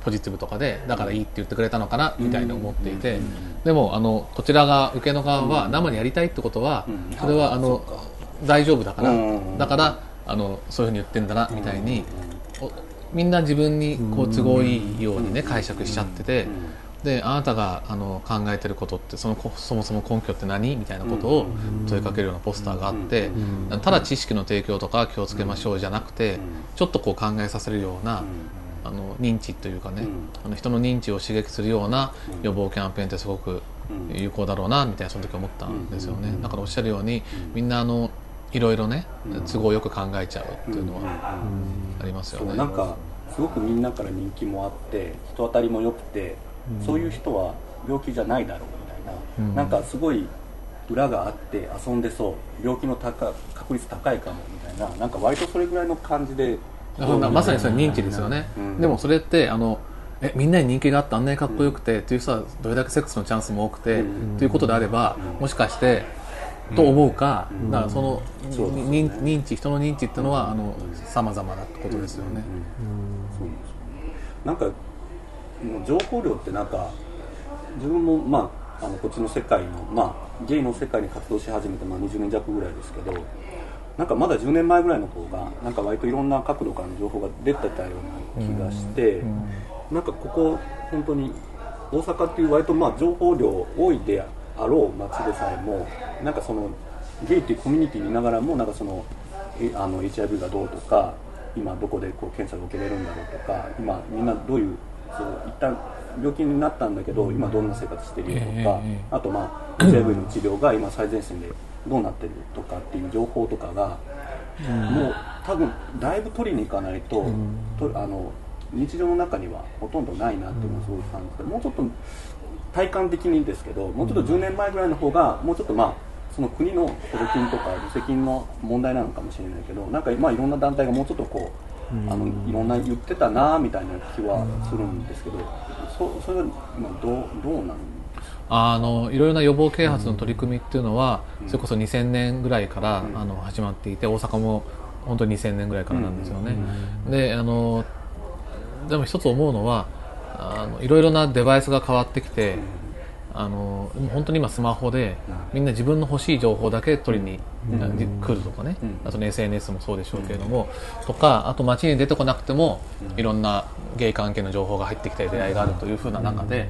ポジティブとかでだからいいって言ってくれたのかなみたいに思っていてでもあのこちらが受けの側は生でやりたいってことはそれはあの大丈夫だからだからあのそういうふうに言ってんだなみたいにおみんな自分にこう都合いいようにね解釈しちゃっててであなたがあの考えてることってそのこそもそも根拠って何？みたいなことを問いかけるようなポスターがあってただ知識の提供とか気をつけましょうじゃなくてちょっとこう考えさせるようなあの認知というかねあの人の認知を刺激するような予防キャンペーンってすごく有効だろうなみたいなその時思ったんですよね。だからおっしゃるようにみんなあのいろいろね都合よく考えちゃうっていうのはありますよね。なんかすごくみんなから人気もあって人当たりも良くて、そういう人は病気じゃないだろうみたいな、なんかすごい裏があって遊んでそう。病気の高確率高いかもみたいな。なんか割とそれぐらいの感じでまさにそれ認知ですよね、うん。でもそれってあのえみんなに人気があってあんなにかっこよくて、っていう人はどれだけセックスのチャンスも多くて、ということであれば、もしかして、と思うか、だからその、認認知人の認知っていうのはあの様々なってことですよね、そうですよね。なんかもう情報量ってなんか自分もまああのこっちの世界のまあゲイの世界に活動し始めてまあ20年弱ぐらいですけどなんかまだ10年前ぐらいの方がなんか割といろんな角度からの情報が出てたような気がして、なんかここ本当に大阪っていう割とまあ情報量多いであろう街でさえもなんかそのゲイっていうコミュニティにいながらもなんかそのえあの HIV がどうとか今どこでこう検査を受けれるんだろうとか今みんなどういうそう一旦病気になったんだけど今どんな生活してるよとか、ええあとまあ HIV の治療が今最前線でどうなってるとかっていう情報とかが、もう多分だいぶ取りに行かないと,、とあの日常の中にはほとんどないなっていうのはすごい感じてもうちょっと体感的にですけどもうちょっと10年前ぐらいの方がもうちょっとまあその国の補助金とか助成金の問題なのかもしれないけどなんかまあいろんな団体がもうちょっとこう、あのいろんな言ってたなみたいな気はするんですけど、そそれは今どうどうなんあのいろいろな予防啓発の取り組みっていうのは、それこそ2000年ぐらいから、あの始まっていて大阪も本当に2000年ぐらいからなんですよね、であのでも一つ思うのはあのいろいろなデバイスが変わってきて、あの本当に今スマホでみんな自分の欲しい情報だけ取りに来るとかね、あとね SNS もそうでしょうけれども、とかあと街に出てこなくてもいろんなゲイ関係の情報が入ってきたり出会いがあるというふうな中で、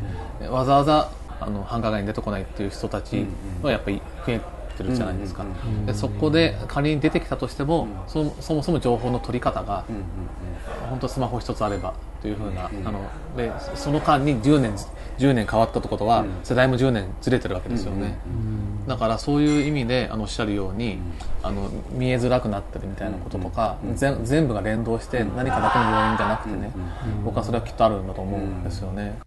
わざわざあの繁華街に出てこないっていう人たちはやっぱり増えてるじゃないですか、でそこで仮に出てきたとしても、そそもそも情報の取り方が、本当スマホ一つあればというふうな、あのでその間に10年10年変わったってことは、世代も10年ずれてるわけですよね、だからそういう意味であのおっしゃるように、あの見えづらくなってるみたいなこととか、ぜ全部が連動して何かだけの要因じゃなくてね、僕はそれはきっとあるんだと思うんですよね。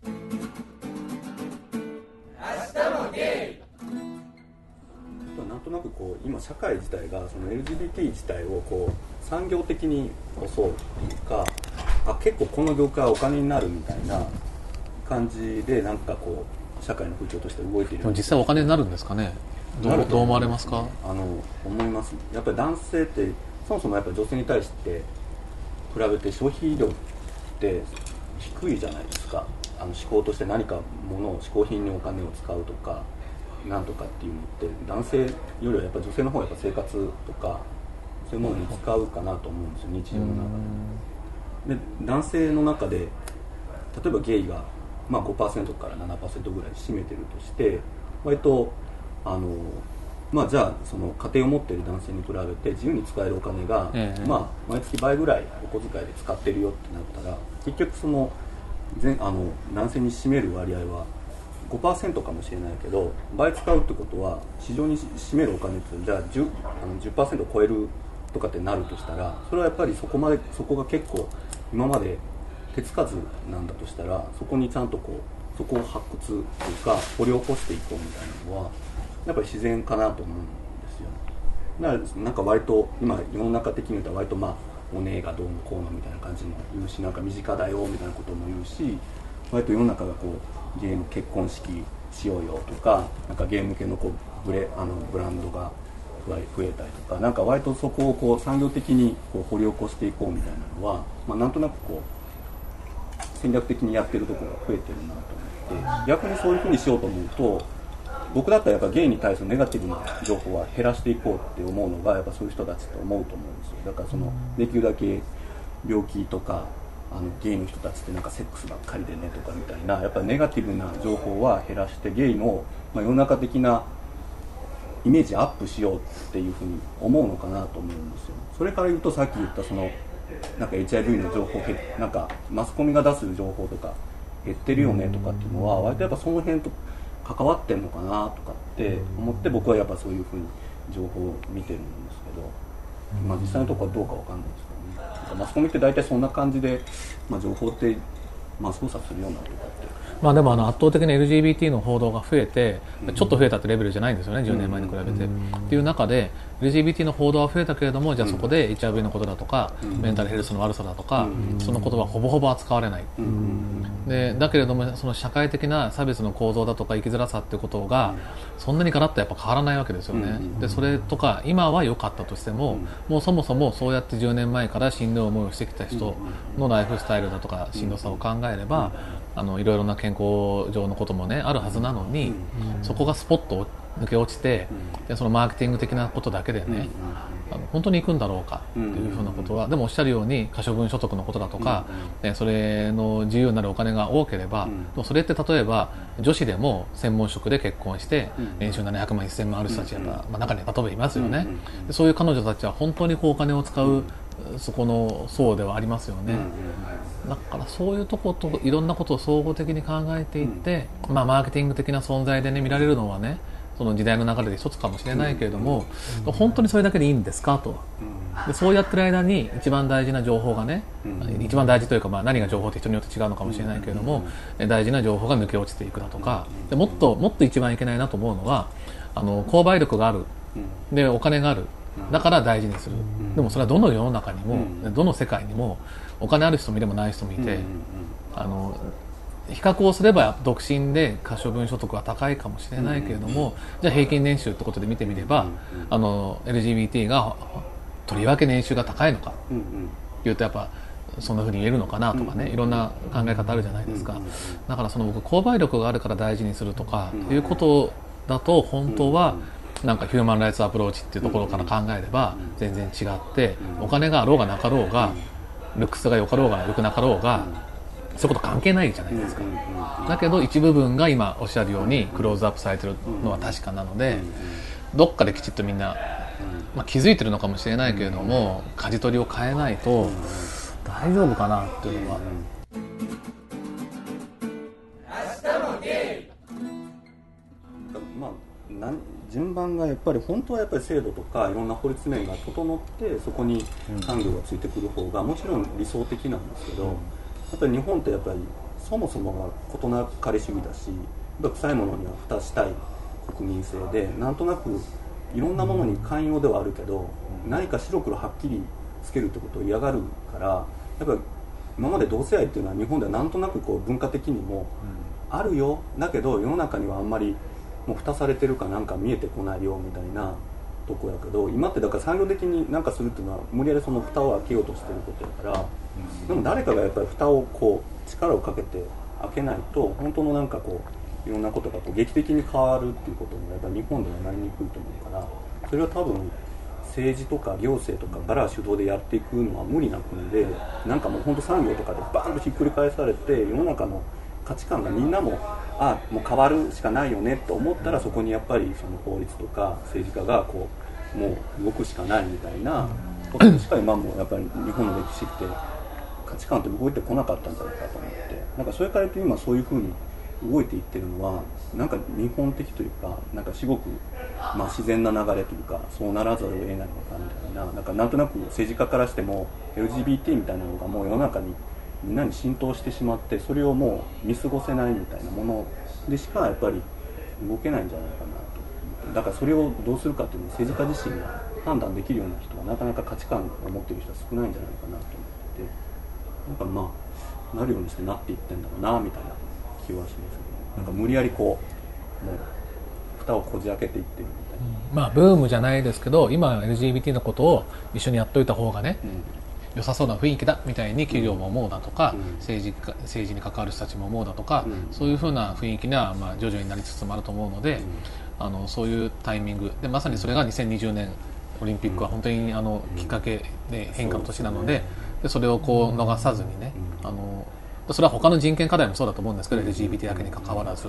なんとなくこう今社会自体がその LGBT 自体をこう産業的に襲うっていうかあ結構この業界はお金になるみたいな感じでなんかこう社会の風潮として動いている。でも実際お金になるんですか？ねどうどう思われます？かあの思いますやっぱり男性ってそもそもやっぱり女性に対して比べて消費量って低いじゃないですかあの思考として何か物を嗜好品にお金を使うとかなんとかっていうのって男性よりはやっぱ女性の方がやっぱ生活とかそういうものに使うかなと思うんですよ日常の中で。で男性の中で例えばゲイが、まあ、5%から7%ぐらい占めてるとして割とあのまあじゃあその家庭を持っている男性に比べて自由に使えるお金が、ええ。まあ毎月倍ぐらいお小遣いで使ってるよってなったら結局その全あの男性に占める割合は5%かもしれないけど倍使うってことは市場に占めるお金ってじゃあ 10, あの10%を超えるとかってなるとしたらそれはやっぱりそこまでそこが結構今まで手つかずなんだとしたらそこにちゃんとこうそこを発掘というか掘り起こしていこうみたいなのはやっぱり自然かなと思うんですよだからなんか割と今世の中的に言うと割とまあお姉がどうのこうのみたいな感じも言うしなんか身近だよみたいなことも言うし割と世の中がこうゲーム結婚式しようよとかなんかゲーム系のこうブレあのブランドが増えたりとかなんか割とそこをこう産業的にこう掘り起こしていこうみたいなのは、まあ、なんとなくこう戦略的にやってるところが増えてるなと思って逆にそういうふうにしようと思うと僕だったらやっぱゲイに対するネガティブな情報は減らしていこうって思うのがやっぱそういう人たちと思うと思うんですよ。だからそのできるだけ病気とかあのゲイの人たちってなんかセックスばっかりでねとかみたいなやっぱりネガティブな情報は減らしてゲイの、まあ、世の中的なイメージアップしようっていうふうに思うのかなと思うんですよ。それから言うとさっき言ったそのなんか HIV の情報なんかマスコミが出す情報とか減ってるよねとかっていうのは割とやっぱその辺と関わってんのかなとかって思って僕はやっぱそういうふうに情報を見てるんですけど、まあ、実際のところはどうかわかんないですけどね。マスコミって大体そんな感じで、まあ、情報って、まあ、操作するようなとかって。まあ、でもあの圧倒的に LGBT の報道が増えてちょっと増えたってレベルじゃないんですよね10年前に比べて。っていう中で LGBT の報道は増えたけれどもじゃあそこで HIV のことだとかメンタルヘルスの悪さだとかそのことはほぼほぼ扱われない。でだけれどもその社会的な差別の構造だとか生きづらさってことがそんなにガラッとやっぱ変わらないわけですよね。でそれとか今は良かったとしてももうそもそもそうやって10年前からしんどい思いをしてきた人のライフスタイルだとかしんどさを考えればあのいろいろな健康上のこともねあるはずなのに、そこがスポッと抜け落ちて、でそのマーケティング的なことだけでね、あの本当に行くんだろうかっていうふうなことは、でもおっしゃるように可処分所得のことだとか、うそれの自由になるお金が多ければ、でもそれって例えば女子でも専門職で結婚して年収700万1000万ある人たちやっぱ、まあ、中には例えばいますよね、でそういう彼女たちは本当にこうお金を使う、そこの層ではありますよね、だからそういうとこといろんなことを総合的に考えていって、まあ、マーケティング的な存在でね見られるのはねその時代の流れで一つかもしれないけれども、本当にそれだけでいいんですかと。でそうやってる間に一番大事な情報がね、一番大事というか、まあ、何が情報って人によって違うのかもしれないけれども、大事な情報が抜け落ちていくだとかでもっともっと一番いけないなと思うのはあの購買力がある。でお金がある。だから大事にする、でもそれはどの世の中にも、どの世界にもお金ある人もいればない人もいて、あの比較をすれば独身で可処分所得は高いかもしれないけれども、じゃあ平均年収ってことで見てみれば、あの LGBT がとりわけ年収が高いのかいうとやっぱそんなふうに言えるのかなとかね、いろんな考え方あるじゃないですか、だからその僕購買力があるから大事にするとかいうことだと本当は、なんかヒューマン・ライツ・アプローチっていうところから考えれば全然違ってお金があろうがなかろうがルックスが良かろうが良くなかろうがそういうこと関係ないじゃないですかだけど一部分が今おっしゃるようにクローズアップされてるのは確かなのでどっかできちっとみんな、まあ、気づいてるのかもしれないけれども舵取りを変えないと大丈夫かなっていうのは。順番がやっぱり本当はやっぱり制度とかいろんな法律面が整ってそこに産業がついてくる方がもちろん理想的なんですけど、やっぱり日本ってやっぱりそもそもが異なかれ主義だしやっぱ臭いものには蓋したい国民性でなんとなくいろんなものに寛容ではあるけど何か白黒はっきりつけるってことを嫌がるからやっぱり今まで同性愛っていうのは日本ではなんとなくこう文化的にもあるよ。だけど世の中にはあんまりもう蓋されてるかなんか見えてこないよみたいなとこやけど今ってだから産業的に何かするっていうのは無理やりその蓋を開けようとしてることやから、でも誰かがやっぱり蓋をこう力をかけて開けないと本当のなんかこういろんなことがこう劇的に変わるっていうこともやっぱり日本ではなりにくいと思うからそれは多分政治とか行政とかから主導でやっていくのは無理な国でなんかもう本当産業とかでバーンとひっくり返されて世の中の価値観がみんなもあもう変わるしかないよねと思ったらそこにやっぱりその法律とか政治家がこうもう動くしかないみたいなことしか今もやっぱり日本の歴史って価値観って動いてこなかったんじゃないかと思ってなんかそれから言うと今そういうふうに動いていってるのはなんか日本的というかなんかすごく、まあ、自然な流れというかそうならざるを得ないのかみたいななんかなんとなく政治家からしても LGBT みたいなのがもう世の中にみんなに浸透してしまってそれをもう見過ごせないみたいなものでしかやっぱり動けないんじゃないかなとだからそれをどうするかっていうのを政治家自身が判断できるような人はなかなか価値観を持ってる人は少ないんじゃないかなと思って。てなんかまあなるようにしてなっていってんだろうなみたいな気はしますけど。なんか無理やりこうもう蓋をこじ開けていってるみたいな。まあブームじゃないですけど今 LGBT のことを一緒にやっといた方がね、良さそうな雰囲気だみたいに企業も思うだとか、うん。政治家政治に関わる人たちも思うだとか、うん。そういうふうな雰囲気にはまあ徐々になりつつもあると思うので、あのそういうタイミング。でまさにそれが2020年オリンピックは本当にあのきっかけで変化の年なのででそれをこう逃さずにね、あのそれは他の人権課題もそうだと思うんですけど LGBT だけに関わらず、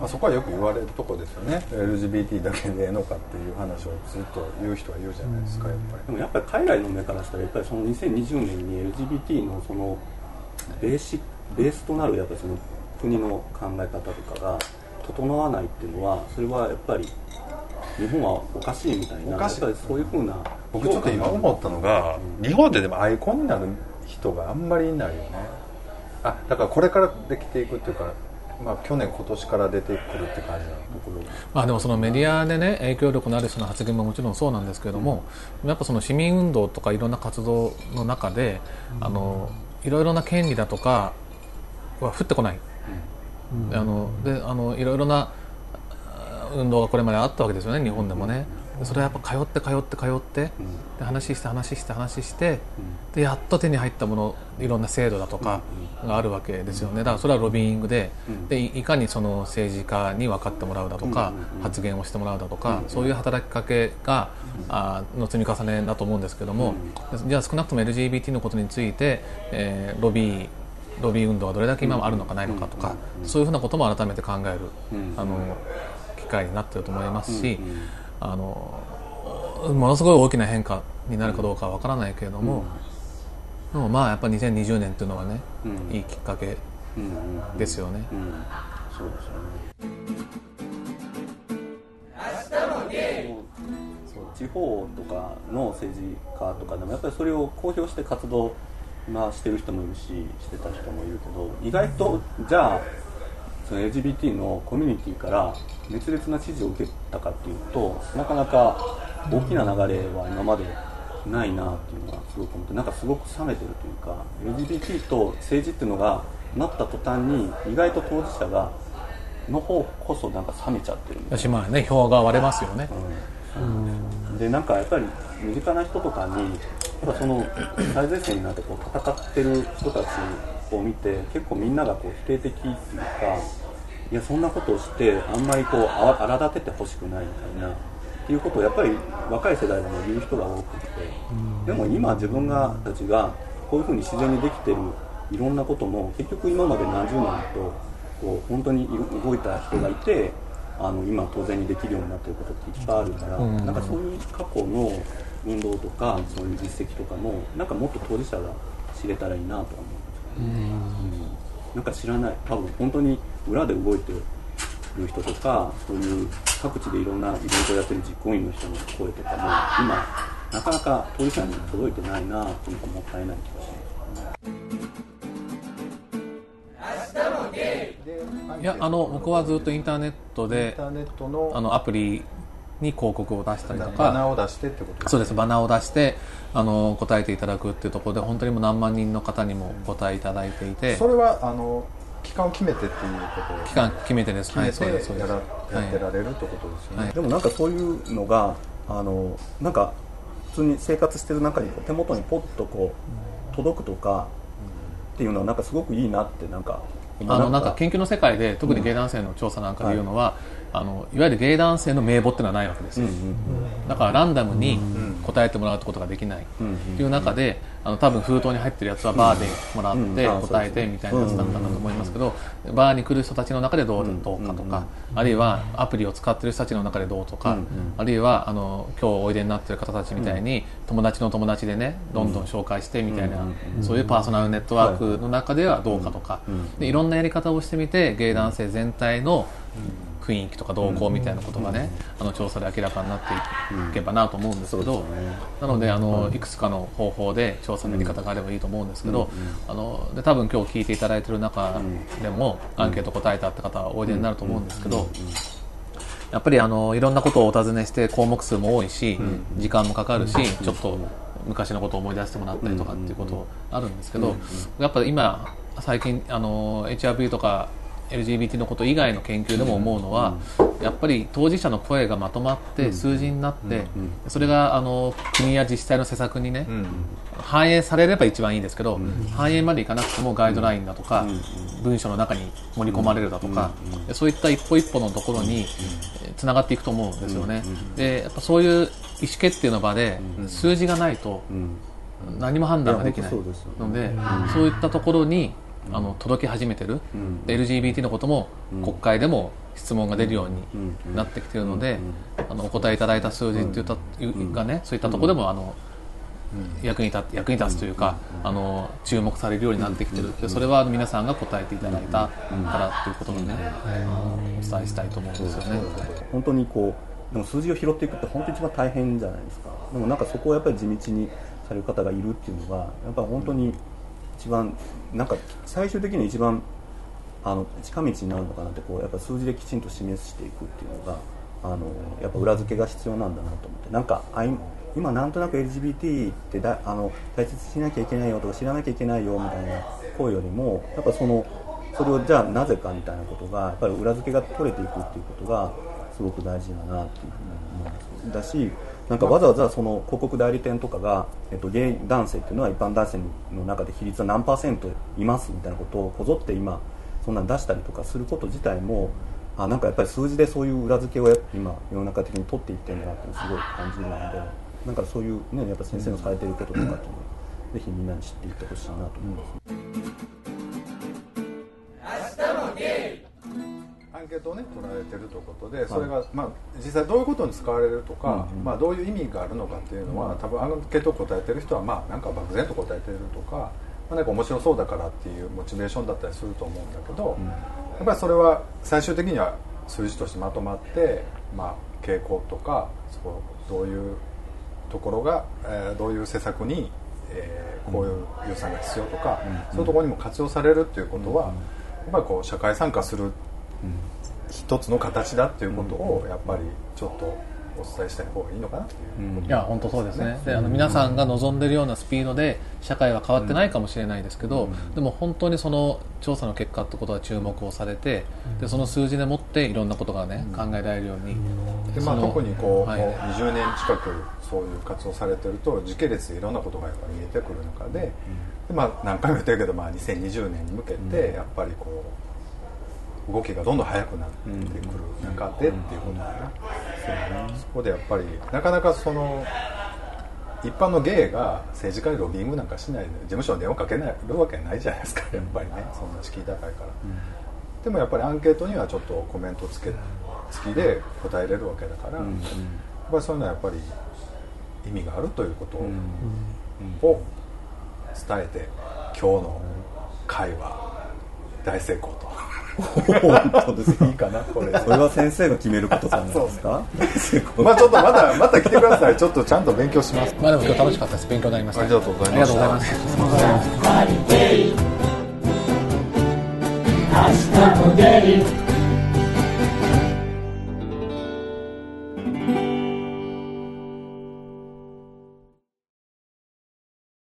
まあ、そこはよく言われるとこですよね。LGBT だけでええのかっていう話をずっと言う人は言うじゃないですかやっぱでもやっぱり海外の目からしたらやっぱりその2020年に LGBT のそのベーシベースとなるやっぱりその国の考え方とかが整わないっていうのはそれはやっぱり日本はおかしいみたいな。おかしい。そういうふうな僕ちょっと今思ったのが、日本ででもアイコンになる人があんまりいないよね。あだからこれからできていくっていうか、まあ、去年今年から出てくるって感じなところまあ、でもそのメディアでね影響力のある人の発言ももちろんそうなんですけれども、やっぱその市民運動とかいろんな活動の中で、あのいろいろな権利だとかは降ってこない、あのであのいろいろなあ運動がこれまであったわけですよね日本でもね。でそれはやっぱ通って通って通って、で話して話して話して、でやっと手に入ったものいろんな制度だとかがあるわけですよね。だからそれはロビーイングで,、でいいかにその政治家に分かってもらうだとか、発言をしてもらうだとか、そういう働きかけが、あの積み重ねだと思うんですけども、じゃあ少なくとも LGBT のことについて、えーロビーロビー運動がどれだけ今もあるのかないのかとか、そういうふうなことも改めて考える、あの機会になってると思いますし、あのものすごい大きな変化になるかどうかは分からないけれども、でもまあやっぱり2020年っていうのはね、うん。いいきっかけですよね。ですよね。地方とかの政治家とかでもやっぱりそれを公表して活動まあしてる人もいるししてた人もいるけど意外とじゃあその LGBT のコミュニティから熱烈な支持を受けたかっていうとなかなか大きな流れは今までないなっていうのはすごく思ってなんかすごく冷めてるというか LGBT と政治っていうのがなった途端に意外と当事者がの方こそなんか冷めちゃってるみたいね票が割れますよね。でなんかやっぱり身近な人とかにやっぱその最前線になってこう戦ってる人たちを見て結構みんながこう否定的っていうかいやそんなことをしてあんまりこうあ荒立ててほしくないみたいなっていうことをやっぱり若い世代でも言う人が多くてでも今自分がたちがこういうふうに自然にできてるいろんなことも結局今まで何十年とこう本当に動いた人がいてあの今当然にできるようになってることっていっぱいあるから、うん。なんかそういう過去の運動とかそういう実績とかもなんかもっと当事者が知れたらいいなとは思うなんか知らない。多分本当に裏で動いてる人とかそういう各地でいろんなイベントをやってる実行委員の人の声とかも今なかなか当事者に届いてないなっていうのがもったいない気がしますいやあの僕はずっとインターネットインでターネットのあのアプリに広告を出したりとバナかーを出してってことそうです。バナーを出してあの答えていただくっていうところで本当にもう何万人の方にも答えいただいていて。それはあの期間を決めてっていうことを期間決めてです。はい決めそうです。そうです。てやってはられるってことですよね、はい。でもなんかそういうのがあのなんか普通に生活してる中にこう手元にポッとこう届くとかっていうのはなんかすごくいいなってなんかいあのなんか研究の世界で特にゲイ男性の調査なんかで言うのは、あのいわゆるゲイ男性の名簿っていうのはないわけですよ、だからランダムに答えてもらうってことができない。っていう中であの多分封筒に入ってるやつはバーでもらってうん答えてみたいなやつだったんだと思いますけどバーに来る人たちの中でどうどうかとかあるいはアプリを使ってる人たちの中でどうとかあるいはあの今日おいでになってる方たちみたいに友達の友達でねどんどん紹介してみたいなそういうパーソナルネットワークの中ではどうかとか。でいろんなやり方をしてみてゲイ男性全体の雰囲気とか動向みたいなことがね、あの調査で明らかになっていけばなと思うんですけど、なのであのいくつかの方法で調査のやり方があればいいと思うんですけど、あので多分今日聞いていただいている中でもアンケート答えたって方はおいでになると思うんですけど、やっぱりあのいろんなことをお尋ねして項目数も多いし、時間もかかるし、ちょっと昔のことを思い出してもらったりとかっていうことあるんですけど、やっぱ今最近あの HRV とか LGBT のこと以外の研究でも思うのは、やっぱり当事者の声がまとまって数字になって、それがあの国や自治体の施策にね、反映されれば一番いいですけど、反映までいかなくてもガイドラインだとか、文書の中に盛り込まれるだとか、そういった一歩一歩のところにつながっていくと思うんですよね。でやっぱそういう意思決定の場で数字がないと何も判断ができないので、そういったところにあの届き始めてる、で LGBT のことも国会でも質問が出るようになってきているので、あのお答えいただいた数字っていった、がねそういったところでもあの、役に立つ役に立つというか、あの注目されるようになってきてる。でそれは皆さんが答えていただいたからということでね、お伝えしたいと思うんですよね。本当にこうでも数字を拾っていくって本当に一番大変じゃないですか。でもなんかそこをやっぱり地道にされる方がいるっていうのがやっぱり本当に一番なんか最終的に一番あの近道になるのかなってこうやっぱ数字できちんと示していくっていうのがあのやっぱ裏付けが必要なんだなと思って。なんか今なんとなく LGBT ってだあの大切しなきゃいけないよとか知らなきゃいけないよみたいな声よりもやっぱそのそれをじゃあなぜかみたいなことがやっぱり裏付けが取れていくっていうことがすごく大事だなっていうふうに思います。だしなんかわざわざその広告代理店とかが、えっと、ゲイ男性っていうのは一般男性の中で比率は何パーセントいますみたいなことをこぞって今そんなん出したりとかすること自体もあなんかやっぱり数字でそういう裏付けを今世の中的に取っていってるんだなっていうのをすごい感じるのでなんかそういうねやっぱ先生のされてることとかっていうのをぜひみんなに知っていってほしいなと思います。アンケートをね取られてるということでそれが、まあ、実際どういうことに使われるとか、まあ、どういう意味があるのかっていうのは、多分アンケートを答えてる人はまあなんか漠然と答えてるとか、まあ、なんか面白そうだからっていうモチベーションだったりすると思うんだけど、やっぱりそれは最終的には数字としてまとまって、まあ、傾向とかそうどういうところが、えーどういう施策に、えーこういう予算が必要とか、そういうところにも活用されるっていうことは、やっぱりこう社会参加する一つの形だっていうことをやっぱりちょっとお伝えしたい方がいいのかなっていう。いや本当そうですね。であの皆さんが望んでいるようなスピードで社会は変わってないかもしれないですけど、でも本当にその調査の結果ってことは注目をされて、でその数字でもっていろんなことがね、考えられるように、でまあ、特にこう、はい。もう20年近くそういう活動されてると時系列でいろんなことがやっぱり見えてくる中で,、でまあ、何回も言ってるけど、まあ、2020年に向けてやっぱりこう動きがどんどん速くなってくる中でっていうことだな、そこでやっぱりなかなかその一般のゲイが政治家にロビーングなんかしないで事務所に電話かけないるわけないじゃないですかやっぱりね。そんな敷居高いから。でもやっぱりアンケートにはちょっとコメントつけ付きで答えれるわけだから、やっぱりそういうのはやっぱり意味があるということを伝えて今日の会は大成功と本当ですいいかなこれ。それは先生が決めることじゃないですか？まあちょっとまたまた来てください。ちょっとちゃんと勉強します。まあでも今日楽しかったです。勉強になりました。ありがとうございありまがしとうございたます。明日も出る